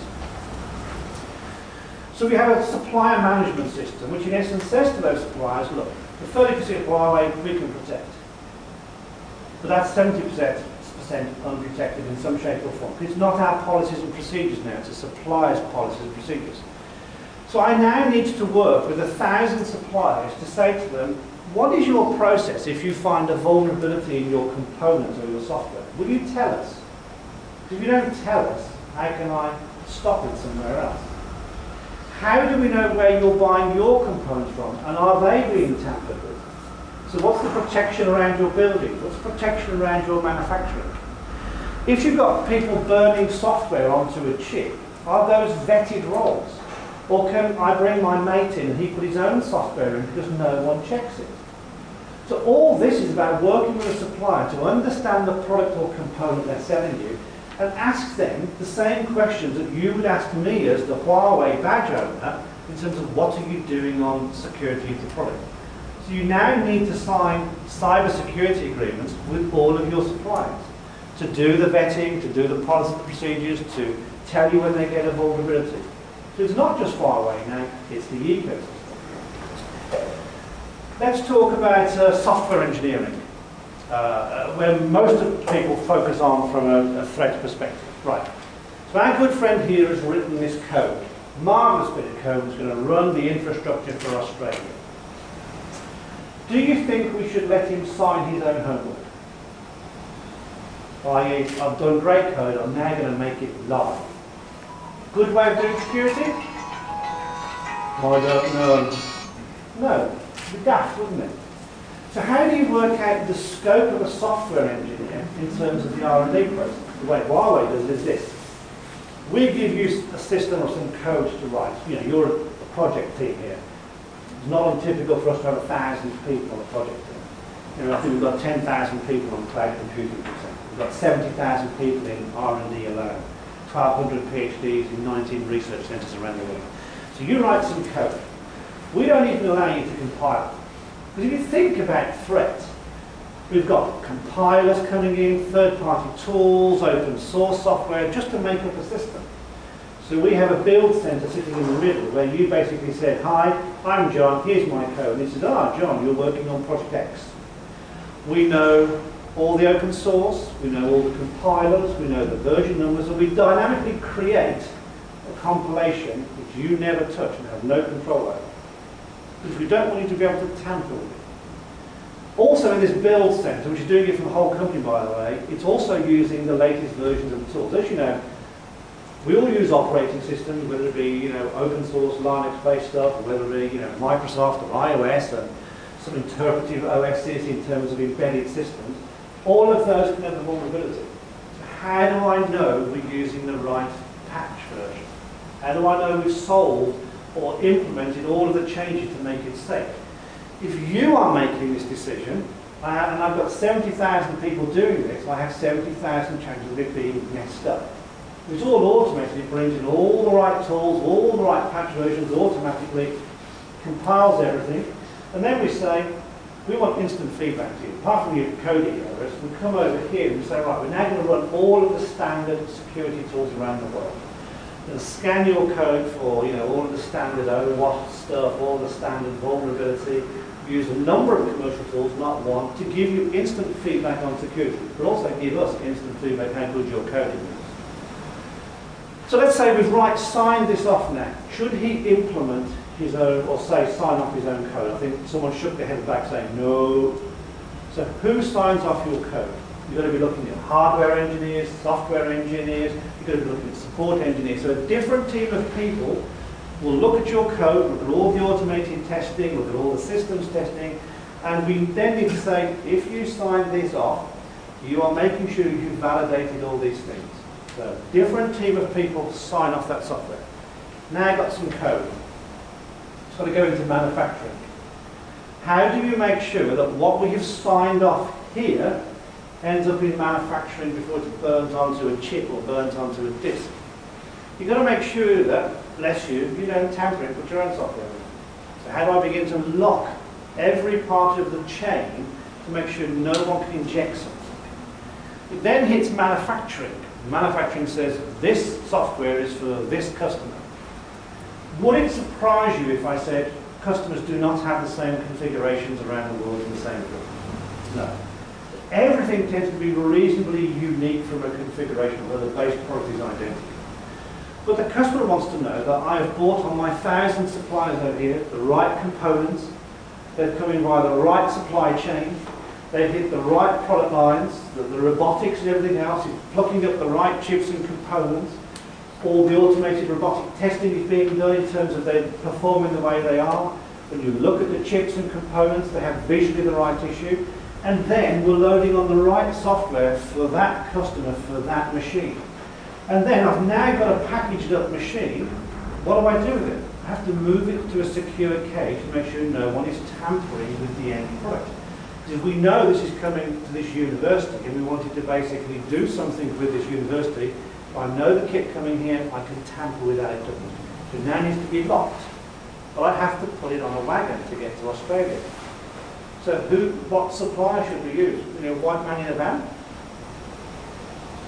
Speaker 2: So we have a supplier management system, which in essence says to those suppliers, look, the 30% Huawei we can protect. But that's 70% unprotected in some shape or form. It's not our policies and procedures now, it's a supplier's policies and procedures. So I now need to work with a thousand suppliers to say to them, what is your process if you find a vulnerability in your components or your software? Will you tell us? If you don't tell us, how can I stop it somewhere else? How do we know where you're buying your components from and are they being tampered with? So what's the protection around your building? What's the protection around your manufacturing? If you've got people burning software onto a chip, are those vetted roles? Or can I bring my mate in and he put his own software in because no one checks it? So all this is about working with a supplier to understand the product or component they're selling you and ask them the same questions that you would ask me as the Huawei badge owner in terms of what are you doing on security of the product. You now need to sign cyber security agreements with all of your suppliers to do the vetting, to do the policy procedures, to tell you when they get a vulnerability. So it's not just Huawei now, it's the ecosystem. Let's talk about uh, software engineering, uh, uh, where most of people focus on from a, a threat perspective. Right. So our good friend here has written this code. Marvellous bit of code that's going to run the infrastructure for Australia. Do you think we should let him sign his own homework? I've done great code, I'm now going to make it live. Good way of doing security? I don't know. No, it'd daft, wouldn't it? So how do you work out the scope of a software engineer in terms of the R&D process? The way Huawei does is this. We give you a system or some code to write. You know, you're a project team here. It's not untypical for us to have a thousand people on a project. You know, I think we've got 10,000 people on cloud computing, for example. We've got 70,000 people in R&D alone. 1,200 PhDs in 19 research centres around the world. So you write some code. We don't even allow you to compile. Because if you think about threats, we've got compilers coming in, third-party tools, open source software, just to make up a system. So we have a build center sitting in the middle where you basically said, hi, I'm John, here's my code. And he says, ah, John, you're working on Project X. We know all the open source, we know all the compilers, we know the version numbers, and we dynamically create a compilation which you never touch and have no control over. Because we don't want you to be able to tamper with it. Also in this build center, which is doing it for the whole company by the way, it's also using the latest versions of the tools. As you know, we all use operating systems, whether it be you know open source Linux-based stuff, or whether it be you know Microsoft or iOS, and some interpretive OSs in terms of embedded systems. All of those can have vulnerability. So how do I know we're using the right patch version? How do I know we've solved or implemented all of the changes to make it safe? If you are making this decision, uh, and I've got 70,000 people doing this, I have 70,000 chances of it being messed up. It's all automated, it brings in all the right tools, all the right patch versions automatically, compiles everything, and then we say, we want instant feedback to you. Apart from your coding errors, we come over here and we say, right, we're now going to run all of the standard security tools around the world. And scan your code for, you know, all of the standard OWASP stuff, all the standard vulnerability. We use a number of commercial tools, not one, to give you instant feedback on security, but also give us instant feedback how good your coding is. So let's say we've right signed this off now. Should he implement his own, or say sign off his own code? I think someone shook their head back saying no. So who signs off your code? You've got to be looking at hardware engineers, software engineers, you've got to be looking at support engineers. So a different team of people will look at your code, look at all the automated testing, look at all the systems testing, and we then need to say, if you sign this off, you are making sure you've validated all these things. So different team of people sign off that software. Now I've got some code. It's got to go into manufacturing. How do you make sure that what we have signed off here ends up in manufacturing before it's burnt onto a chip or burnt onto a disk? You've got to make sure that, bless you, you don't tamper it, put your own software. So how do I begin to lock every part of the chain to make sure no one can inject something? It then hits manufacturing. Manufacturing says this software is for this customer. Would it surprise you if I said customers do not have the same configurations around the world in the same room? No. Everything tends to be reasonably unique from a configuration where the base product is identical. But the customer wants to know that I have bought on my thousand suppliers over here the right components, they're coming via the right supply chain, they've hit the right product lines, the, the robotics and everything else is plucking up the right chips and components, all the automated robotic testing is being done in terms of they performing the way they are. When you look at the chips and components, they have visually the right issue. And then we're loading on the right software for that customer, for that machine. And then I've now got a packaged up machine. What do I do with it? I have to move it to a secure cage to make sure no one is tampering with the end product. Because we know this is coming to this university and we wanted to basically do something with this university, if I know the kit coming here, I can tamper with that equipment. So now needs to be locked. But I have to put it on a wagon to get to Australia. So who, what supplier should we use? You know, white man in a van?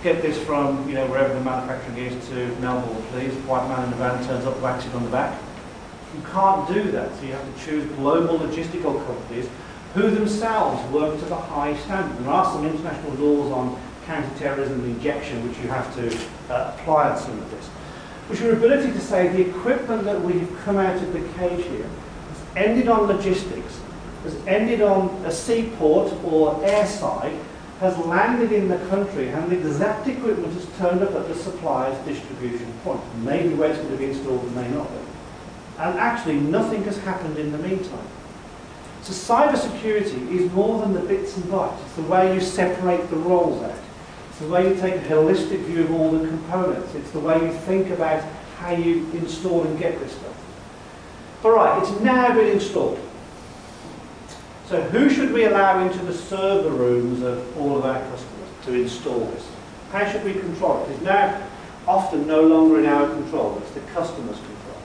Speaker 2: Get this from, you know, wherever the manufacturing is to Melbourne, please. White man in a van turns up, it on the back. You can't do that, so you have to choose global logistical companies who themselves work to the high standard. There are some international laws on counter-terrorism and injection which you have to uh, apply on some of this. But your ability to say the equipment that we've come out of the cage here has ended on logistics, has ended on a seaport or airside, has landed in the country and the exact equipment has turned up at the supplier's distribution point. Maybe where it's going to be installed, and may not be. And actually nothing has happened in the meantime. So cyber security is more than the bits and bytes. It's the way you separate the roles out. It's the way you take a holistic view of all the components. It's the way you think about how you install and get this stuff. All right, it's now been installed. So who should we allow into the server rooms of all of our customers to install this? How should we control it? It's now often no longer in our control, it's the customer's control.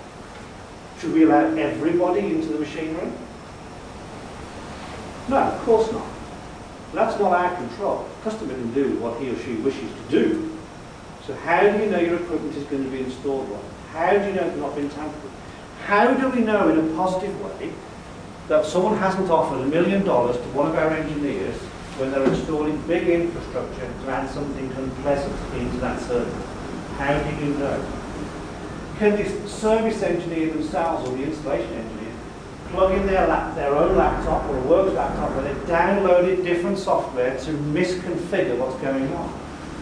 Speaker 2: Should we allow everybody into the machinery? No, of course not. That's not our control. The customer can do what he or she wishes to do. So how do you know your equipment is going to be installed right? How do you know it's not been tampered with? How do we know in a positive way that someone hasn't offered a million dollars to one of our engineers when they're installing big infrastructure to add something unpleasant into that service? How do you know? Can the service engineer themselves or the installation engineer plug in their, lap, their own laptop or a work laptop where they've downloaded different software to misconfigure what's going on?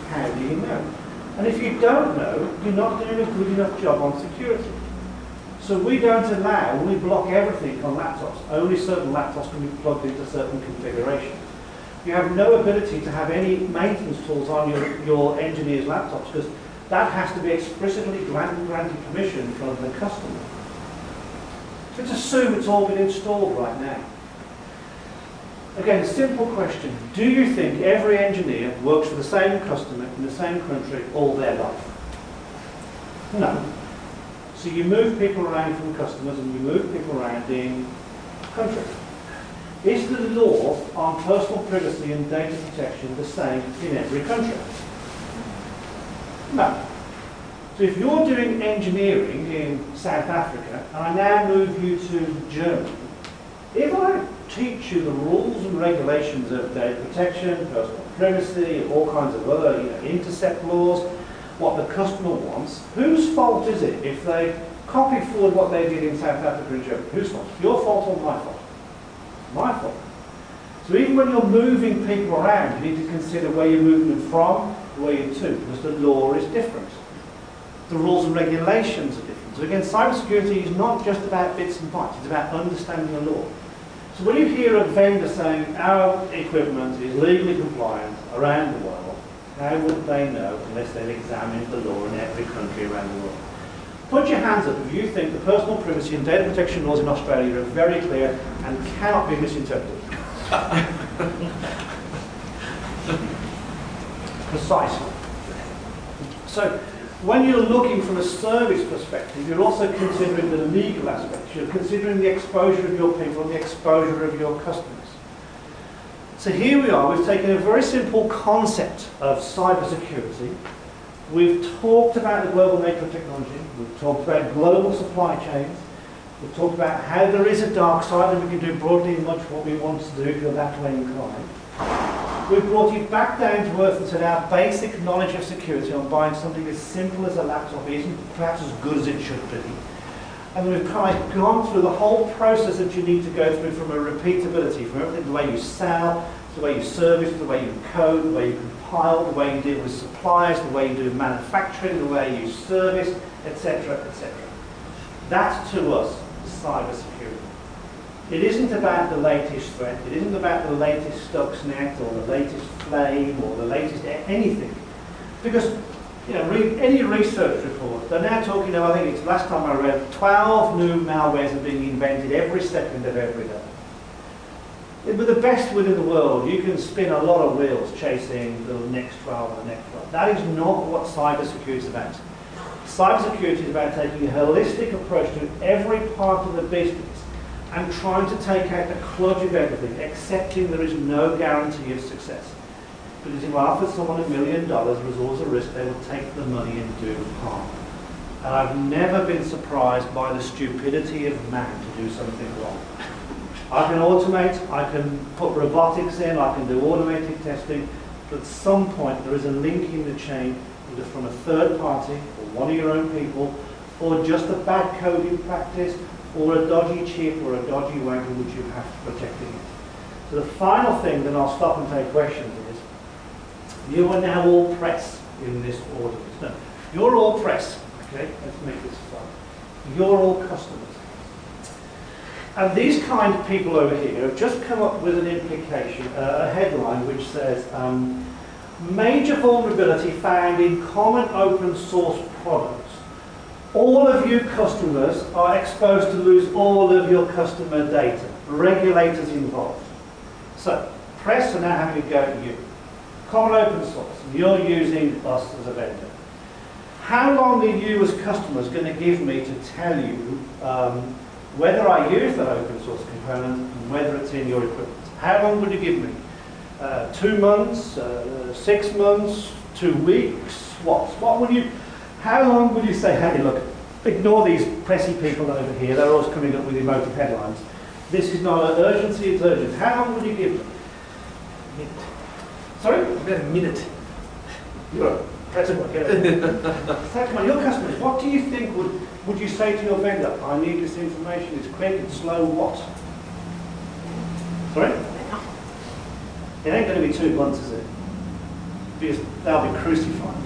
Speaker 2: How do you know? And if you don't know, you're not doing a good enough job on security. So we don't allow, we block everything on laptops. Only certain laptops can be plugged into certain configurations. You have no ability to have any maintenance tools on your, your engineer's laptops because that has to be explicitly granted permission from the customer. Let's assume it's all been installed right now. Again, simple question. Do you think every engineer works for the same customer in the same country all their life? No. So you move people around from customers and you move people around in countries. Is the law on personal privacy and data protection the same in every country? No. So if you're doing engineering in South Africa, and I now move you to Germany, if I teach you the rules and regulations of data protection, personal privacy, all kinds of other you know, intercept laws, what the customer wants, whose fault is it if they copy forward what they did in South Africa and Germany? Whose fault? Your fault or my fault? My fault. So even when you're moving people around, you need to consider where you're moving them from, where you're to, because the law is different the rules and regulations are different. So again, cybersecurity is not just about bits and bytes, it's about understanding the law. So when you hear a vendor saying our equipment is legally compliant around the world, how would they know unless they've examined the law in every country around the world? Put your hands up if you think the personal privacy and data protection laws in Australia are very clear and cannot be misinterpreted. Precisely. So when you're looking from a service perspective, you're also considering the legal aspects. You're considering the exposure of your people and the exposure of your customers. So here we are, we've taken a very simple concept of cybersecurity We've talked about the global nature of technology. We've talked about global supply chains. We've talked about how there is a dark side and we can do broadly much what we want to do if that way inclined. We've brought you back down to earth and said our basic knowledge of security on buying something as simple as a laptop isn't perhaps as good as it should be. And we've kind of gone through the whole process that you need to go through from a repeatability, from everything, the way you sell, the way you service, the way you code, the way you compile, the way you deal with suppliers, the way you do manufacturing, the way you service, etc., etc. That to us is cyber security. It isn't about the latest threat, it isn't about the latest Stuxnet or the latest flame or the latest anything. Because you know, any research report, they're now talking about, I think it's last time I read, 12 new malwares are being invented every second of every day. With the best within the world, you can spin a lot of wheels chasing the next 12 and the next 12. That is not what cybersecurity is about. Cybersecurity is about taking a holistic approach to every part of the business and trying to take out the kludge of everything, accepting there is no guarantee of success. Because if I offer someone a million dollars resource a risk, they will take the money and do harm. And I've never been surprised by the stupidity of man to do something wrong. I can automate, I can put robotics in, I can do automated testing, but at some point there is a link in the chain, either from a third party, or one of your own people, or just a bad coding practice, or a dodgy chip, or a dodgy wanker which you have to protect against. So the final thing, then I'll stop and take questions, is you are now all press in this audience. No, you're all press, okay? Let's make this fun. You're all customers. And these kind of people over here have just come up with an implication, uh, a headline which says, um, major vulnerability found in common open source products. All of you customers are exposed to lose all of your customer data. Regulators involved. So, press are now having a go at you. Common open source. You're using us as a vendor. How long are you as customers going to give me to tell you um, whether I use that open source component and whether it's in your equipment. How long would you give me? Uh, two months, uh, six months, two weeks? What? What would you? How long would you say? Hey, look, ignore these pressy people over here. They're always coming up with emotive headlines. This is not an urgency; it's urgent. How long would you give them?
Speaker 5: Minute.
Speaker 2: Sorry,
Speaker 5: About a minute.
Speaker 2: you're a press one. Get over So, come on, your customers. What do you think would would you say to your vendor? I need this information. It's quick. It's slow. What? Sorry. It ain't going to be two months, is it? Because they'll be crucified.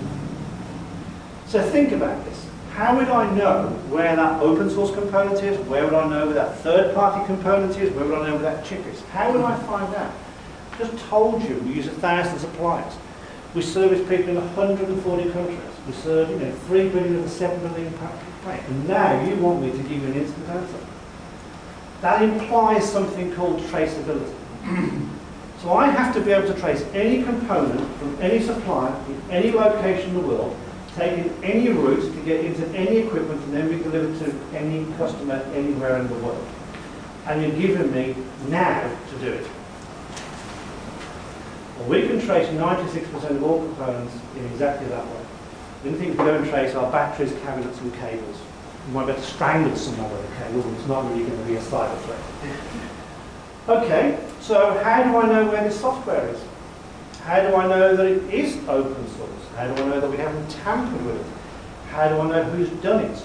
Speaker 2: So think about this. How would I know where that open source component is? Where would I know where that third party component is? Where would I know where that chip is? How would I find out? I just told you we use a thousand suppliers. We service people in 140 countries. We serve, you know, 3 billion of the 7 billion people. And now you want me to give you an instant answer. That implies something called traceability. So I have to be able to trace any component from any supplier in any location in the world, taking any route to get into any equipment and then be delivered to any customer anywhere in the world. And you're giving me now to do it. Well, we can trace 96% of all components in exactly that way. The only things we don't trace are batteries, cabinets and cables. You might be able to strangle someone with a cable, but it's not really going to be a cyber threat. Okay, so how do I know where the software is? How do I know that it is open source? How do I know that we haven't tampered with it? How do I know who's done it?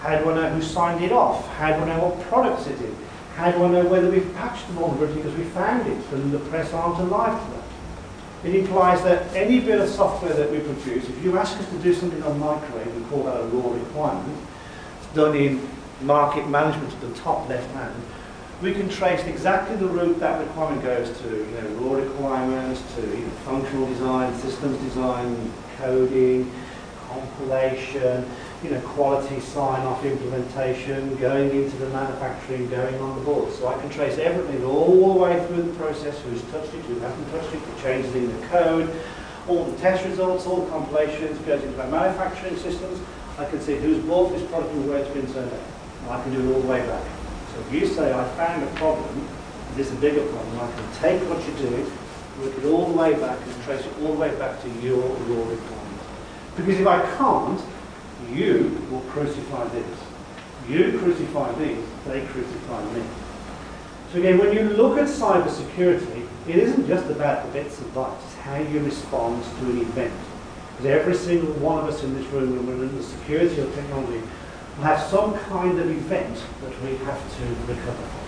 Speaker 2: How do I know who signed it off? How do I know what products it is? How do I know whether we've patched the vulnerability because we found it and the press aren't alive to that? It implies that any bit of software that we produce, if you ask us to do something on microwave, we call that a raw requirement, it's done in market management at the top left hand, we can trace exactly the route that requirement goes to, you know, raw requirements, to you know, functional design, systems design, coding, compilation, you know, quality sign-off implementation, going into the manufacturing, going on the board. So I can trace everything all the way through the process, who's touched it, who hasn't touched it, the changes in the code, all the test results, all the compilations, goes into my manufacturing systems. I can see who's bought this product and where it's been turned out. I can do it all the way back. So if you say, I found a problem, this is a bigger problem, I can take what you're doing, work it all the way back and trace it all the way back to your raw requirement. Because if I can't, you will crucify this. You crucify these, they crucify me. So again, when you look at cyber security, it isn't just about the bits and bytes, it's how you respond to an event. Because every single one of us in this room, when we're in the security of technology, have some kind of event that we have to recover from.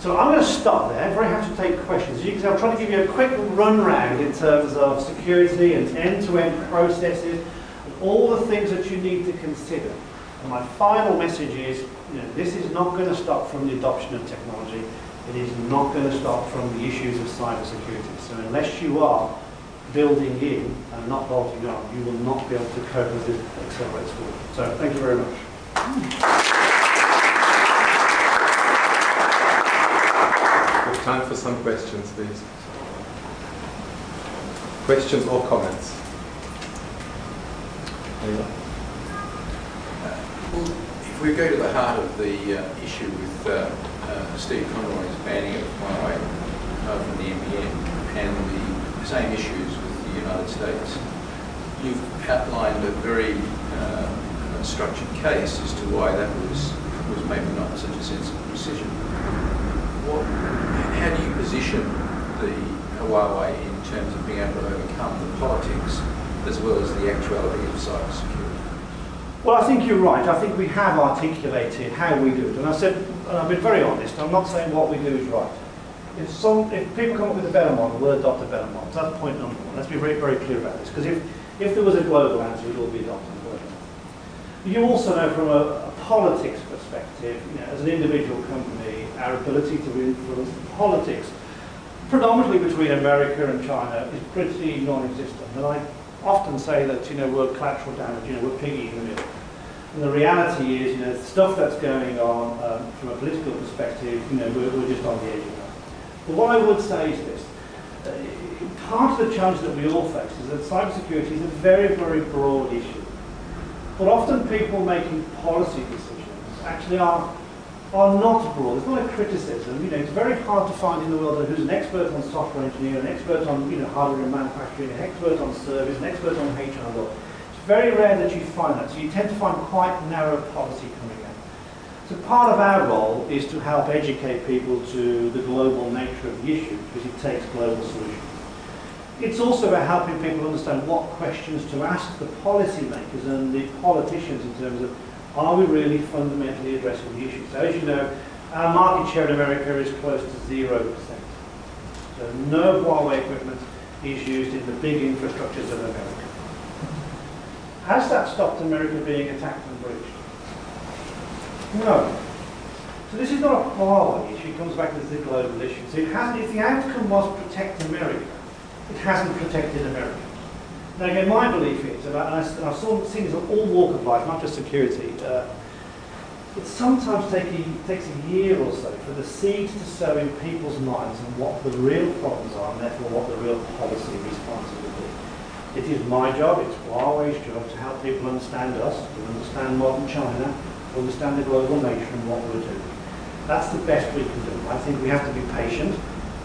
Speaker 2: So I'm going to stop there. Very happy to take questions. You can I'm trying to give you a quick run round in terms of security and end-to-end processes and all the things that you need to consider. And my final message is, you know, this is not going to stop from the adoption of technology. It is not going to stop from the issues of cyber security. So unless you are building in and not bolting on, you will not be able to cope with it accelerate forward. So thank you very much.
Speaker 1: We have time for some questions, please. Questions or comments?
Speaker 8: Well, if we go to the heart of the uh, issue with uh, uh, Steve Conroy's banning of Huawei uh, from the NBN and the same issues with the United States, you've outlined a very uh, structured case as to why that was was maybe not such a sensible decision. What, how do you position the Huawei in terms of being able to overcome the politics as well as the actuality of cybersecurity?
Speaker 2: Well, I think you're right. I think we have articulated how we do it. And I said, and I've been very honest, I'm not saying what we do is right. If, some, if people come up with a better model, we'll adopt a better model. That's point number one. Let's be very, very clear about this. Because if, if there was a global answer, it would all be adopted. You also know from a, a politics perspective, you know, as an individual company, our ability to influence politics, predominantly between America and China, is pretty non-existent. And I often say that, you know, we're collateral damage, you know, we're piggy in the middle. And the reality is, you know, stuff that's going on um, from a political perspective, you know, we're, we're just on the edge of that. But what I would say is this. Uh, part of the challenge that we all face is that cybersecurity is a very, very broad issue. But often people making policy decisions actually are, are not broad. It's not a criticism. You know, it's very hard to find in the world who's an expert on software engineering, an expert on you know, hardware and manufacturing, an expert on service, an expert on HR law. It's very rare that you find that. So you tend to find quite narrow policy coming out. So part of our role is to help educate people to the global nature of the issue because it takes global solutions. It's also about helping people understand what questions to ask the policymakers and the politicians in terms of are we really fundamentally addressing the issue? So as you know, our market share in America is close to 0%. So no Huawei equipment is used in the big infrastructures of America. Has that stopped America being attacked and breached? No. So this is not a Huawei issue, it comes back to the global issue. So it has, if the outcome was protect America, it hasn't protected America. Now again, my belief is, and, I, I've seen this on all walk of life, not just security, uh, it sometimes take a, takes a year or so for the seeds to sow in people's minds and what the real problems are, and therefore what the real policy response will be. It is my job, it's Huawei's job to help people understand us, to understand modern China, to understand the global nature and what we're doing. That's the best we can do. I think we have to be patient.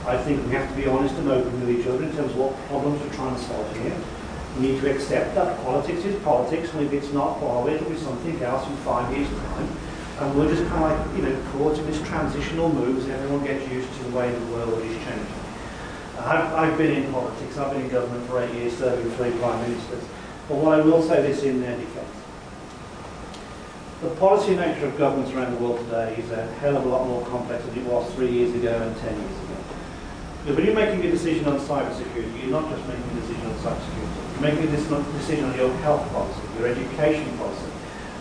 Speaker 2: I think we have to be honest and open with each other in terms of what problems we're trying to solve here. We need to accept that politics is politics, and if it's not Huawei, it'll be something else in five years' time. And we're just kind of like, you know, caught in this transitional move as everyone gets used to the way the world is changing. I've, I've been in politics, I've been in government for eight years, serving three prime ministers. But what I will say this in their defence. The policy nature of governments around the world today is a hell of a lot more complex than it was three years ago and ten years ago. But when you're making a decision on cybersecurity, you're not just making a decision on cybersecurity. You're making a decision on your health policy, your education policy,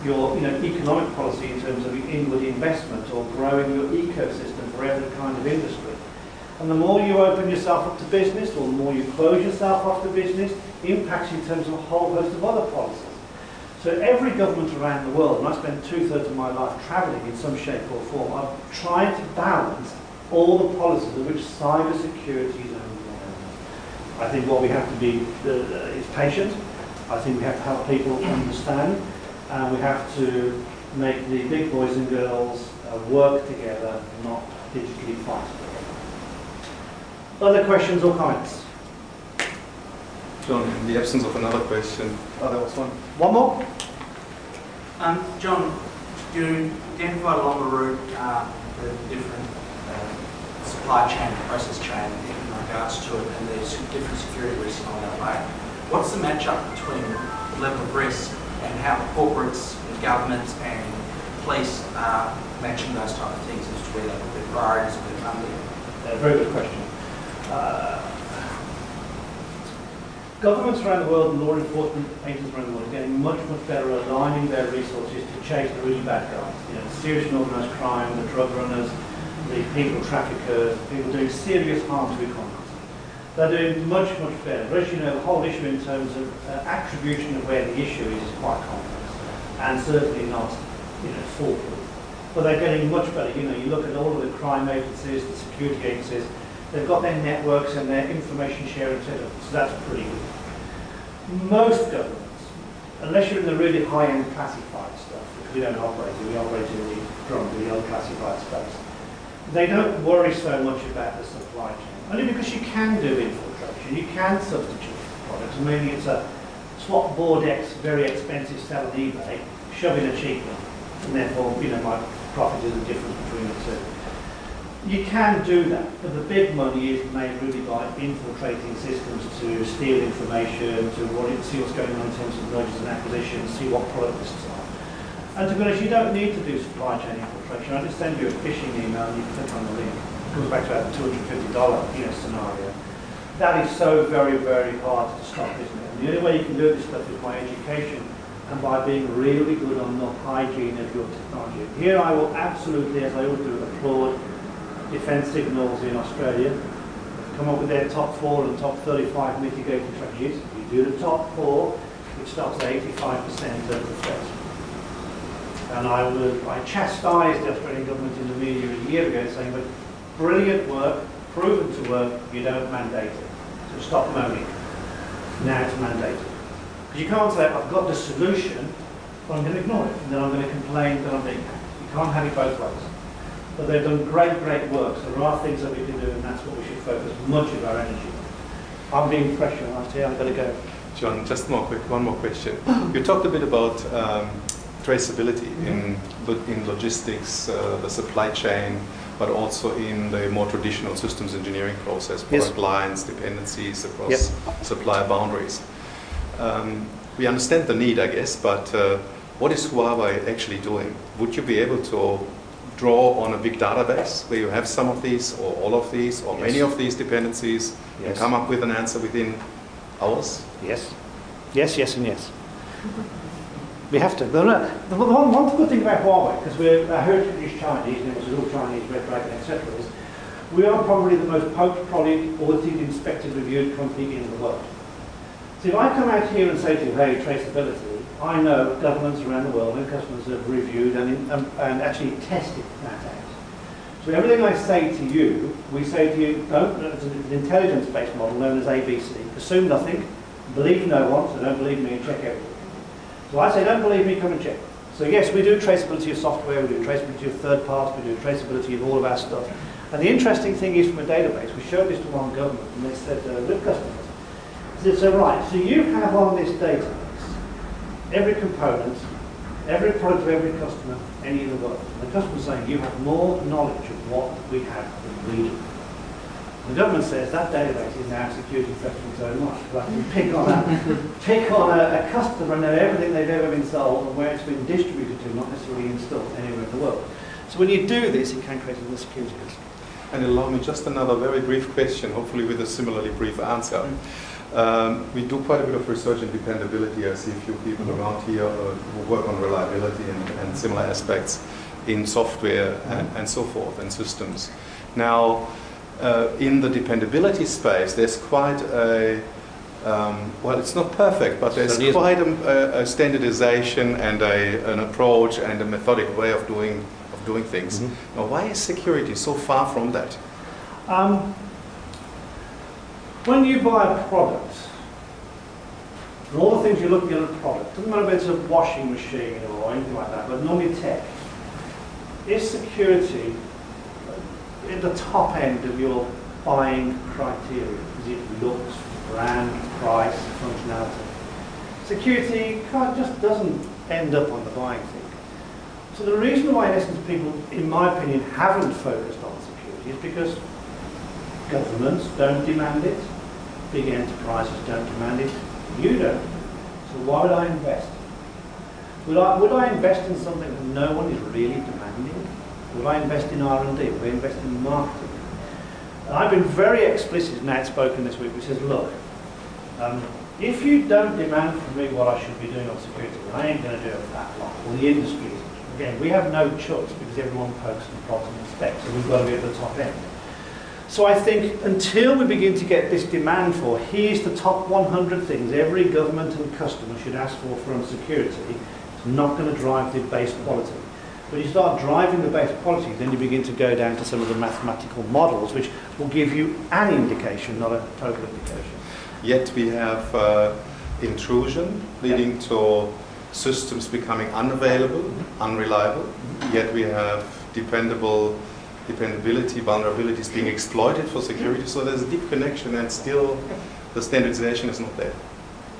Speaker 2: your you know, economic policy in terms of inward investment or growing your ecosystem for every kind of industry. And the more you open yourself up to business or the more you close yourself off to business, impacts in terms of a whole host of other policies. So every government around the world, and I spent two-thirds of my life travelling in some shape or form, I've tried to balance all the policies of which cyber security is only one I think what we have to be uh, is patient. I think we have to help people understand, and we have to make the big boys and girls uh, work together, not digitally fight. Other questions or comments?
Speaker 1: John, in the absence of another question, oh, there was one.
Speaker 2: One more?
Speaker 9: Um, John, you identified along the route um, the different uh, supply chain, process chain in regards to it, and there's different security risks along that way. What's the match-up between the level of risk and how corporates, and governments, and police are matching those type of things as to where they put their priorities of their funding?
Speaker 2: Uh, very good question. Uh, governments around the world and law enforcement agencies around the world are getting much, much better aligning their resources to chase the really bad guys. You know, serious and organised crime, the drug runners, the people traffickers, people doing serious harm to economies. They're doing much, much better. But as you know, the whole issue in terms of uh, attribution of where the issue is is quite complex and certainly not, you know, foolproof. But they're getting much better. You know, you look at all of the crime agencies, the security agencies, they've got their networks and their information sharing set up, so that's pretty good. Most governments, unless you're in the really high-end classified stuff, because we don't operate in, we operate in the probably unclassified space, they don't worry so much about the supply chain. Only because you can do infiltration, you can substitute products. Maybe it's a swap board X, very expensive, sell on eBay, shove in a cheap one, and therefore, you know, my profit is the difference between the two. You can do that, but the big money is made really by infiltrating systems to steal information, to see what's going on in terms of mergers and acquisitions, see what product lists are. And to be honest, you don't need to do supply chain infiltration. I just send you a phishing email and you click on the link. It comes back to that $250 you know, scenario. That is so very, very hard to stop, isn't it? And the only way you can do this stuff is by education and by being really good on the hygiene of your technology. Here I will absolutely, as I always do, applaud defence signals in Australia. Come up with their top four and top 35 mitigating strategies. If you do the top four, it stops 85% of the threats. And I, would, I chastised the Australian government in the media a year ago saying, but brilliant work, proven to work, you don't mandate it. So stop moaning. Now it's mandated. Because you can't say, I've got the solution, but I'm going to ignore it. And then I'm going to complain that I'm being hacked. You can't have it both ways. But they've done great, great work. So there are things that we can do, and that's what we should focus much of our energy on. I'm being pressurised here, I've got to go.
Speaker 1: John, just more quick, one more question. You talked a bit about um, traceability in, lo- in logistics, uh, the supply chain, but also in the more traditional systems engineering process,
Speaker 2: Yes.
Speaker 1: lines, dependencies across
Speaker 2: Yep.
Speaker 1: supplier boundaries. Um, we understand the need, I guess, but uh, what is Huawei actually doing? Would you be able to draw on a big database where you have some of these, or all of these, or many of these dependencies, and come up with an answer within hours?
Speaker 2: Yes. Yes, yes, and yes. We have to. The, the one, one good thing about Huawei, because we're our heritage is Chinese, and it was all Chinese, Red Dragon, etc., is we are probably the most poked, prodded, audited, inspected, reviewed company in the world. So if I come out here and say to you, hey, traceability, I know governments around the world and customers have reviewed and, and, and actually tested that out. So everything I say to you, we say to you, don't, it's an intelligence-based model known as ABC. Assume nothing, believe no one, so don't believe me and check everything. So I say, don't believe me, come and check. So yes, we do traceability of software, we do traceability of third parties, we do traceability of all of our stuff. And the interesting thing is from a database, we showed this to one government and they said, uh, look customers, said, so right, so you have on this database every component, every product of every customer, any in the world. And the customer's saying, you have more knowledge of what we have than we do. The government says that database is now security threat from its own life. I can pick on a, pick on a, a customer and know everything they've ever been sold and where it's been distributed to, not necessarily installed anywhere in the world. So when you do this, it can create a real security risk.
Speaker 1: And allow me just another very brief question, hopefully with a similarly brief answer. Um, we do quite a bit of research in dependability. I see a few people around here uh, who work on reliability and, and similar aspects in software and, and so forth and systems. Now, uh, in the dependability space, there's quite a um, well, it's not perfect, but there's
Speaker 2: Certainly isn't.
Speaker 1: quite a, a standardization and a, an approach and a methodic way of doing of doing things.
Speaker 2: Mm-hmm.
Speaker 1: Now, why is security so far from that?
Speaker 2: Um, when you buy a product, and all the things you're looking at a product, doesn't matter whether it's a washing machine or anything like that, but normally tech, is security at the top end of your buying criteria? Is it looks, brand, price, functionality. Security kind of just doesn't end up on the buying thing. So the reason why, in essence, people, in my opinion, haven't focused on security is because governments don't demand it, big enterprises don't demand it, you don't. So why would I invest? Would I, would I invest in something that no one is really demanding? Would I invest in R&D? Would I invest in marketing? And I've been very explicit and outspoken this week, which says, look, um, if you don't demand from me what I should be doing on security, I ain't going to do it for that long. Well, the industry is. Again, we have no choice because everyone pokes and prods and inspects, so we've got to be at the top end. So I think until we begin to get this demand for, here's the top 100 things every government and customer should ask for from security, it's not going to drive the base quality. When you start driving the base quality, then you begin to go down to some of the mathematical models, which will give you an indication, not a total indication.
Speaker 1: Yet we have uh, intrusion leading to systems becoming unavailable, unreliable. Yet we have dependable dependability, vulnerabilities being exploited for security. So there's a deep connection, and still the standardization is not there.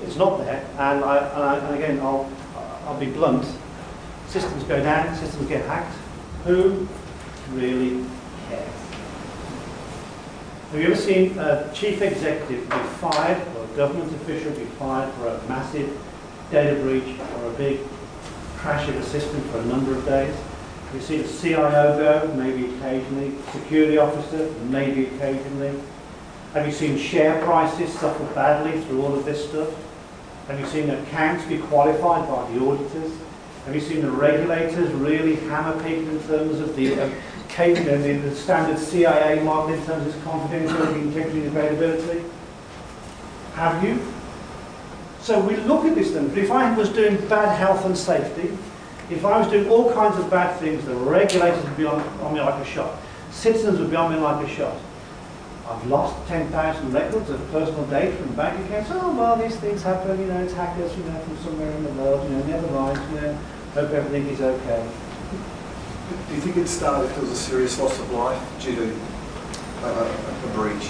Speaker 2: It's not there, and, I, and, I, and again, I'll, I'll be blunt. Systems go down, systems get hacked. Who really cares? Have you ever seen a chief executive be fired or a government official be fired for a massive data breach or a big crash of a system for a number of days? Have you seen a CIO go, maybe occasionally, security officer, maybe occasionally? Have you seen share prices suffer badly through all of this stuff? Have you seen accounts be qualified by the auditors? Have you seen the regulators really hammer people in terms of the, uh, the, the standard CIA model in terms of its confidentiality, integrity, and availability? Have you? So we look at this then, but if I was doing bad health and safety, if I was doing all kinds of bad things, the regulators would be on, on me like a shot. Citizens would be on me like a shot. I've lost 10,000 records of personal data from bank accounts. Oh, well, these things happen, you know, it's hackers, you know, from somewhere in the world, you know, never mind, you know, hope everything is okay.
Speaker 10: Do you think it started start if there was a serious loss of life due to uh, a breach?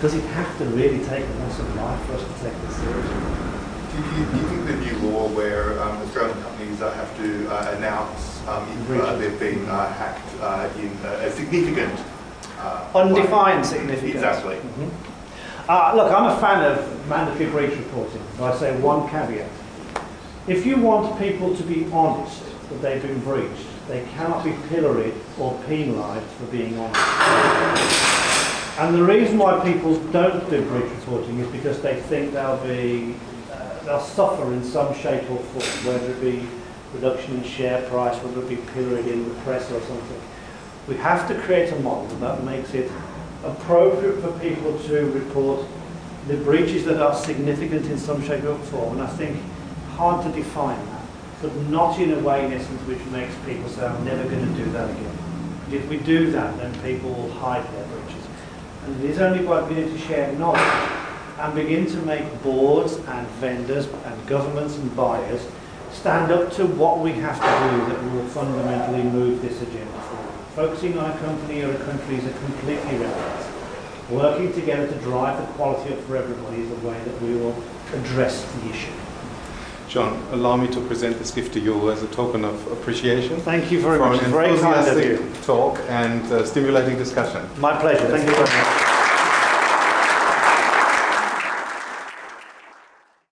Speaker 2: Does it have to really take a loss of life for us to take this seriously?
Speaker 3: Do you, do you think the new law where um, Australian companies uh, have to uh, announce um, if uh, they've been uh, hacked uh, in a, a significant uh,
Speaker 2: Undefined significance.
Speaker 3: Exactly.
Speaker 2: Mhm. Uh, look, I'm a fan of mandatory breach reporting. but I say one caveat. If you want people to be honest that they've been breached, they cannot be pilloried or penalised for being honest. And the reason why people don't do breach reporting is because they think they'll be, uh, they'll suffer in some shape or form, whether it be reduction in share price, whether it be pilloried in the press or something. We have to create a model that makes it appropriate for people to report the breaches that are significant in some shape or form. And I think hard to define that, but not in a way, in essence, which makes people say, I'm never going to do that again. If we do that, then people will hide their breaches. And it is only by beginning to share knowledge and begin to make boards and vendors and governments and buyers stand up to what we have to do that we will fundamentally move this agenda forward. Focusing on a company or a country is a completely irrelevant. Working together to drive the quality up for everybody is the way that we will address the issue.
Speaker 1: John, allow me to present this gift to you as a token of appreciation
Speaker 2: Thank you very
Speaker 1: for
Speaker 2: much.
Speaker 1: an
Speaker 2: very kind of you.
Speaker 1: enthusiastic talk and uh, stimulating discussion.
Speaker 2: My pleasure. Thank you very much.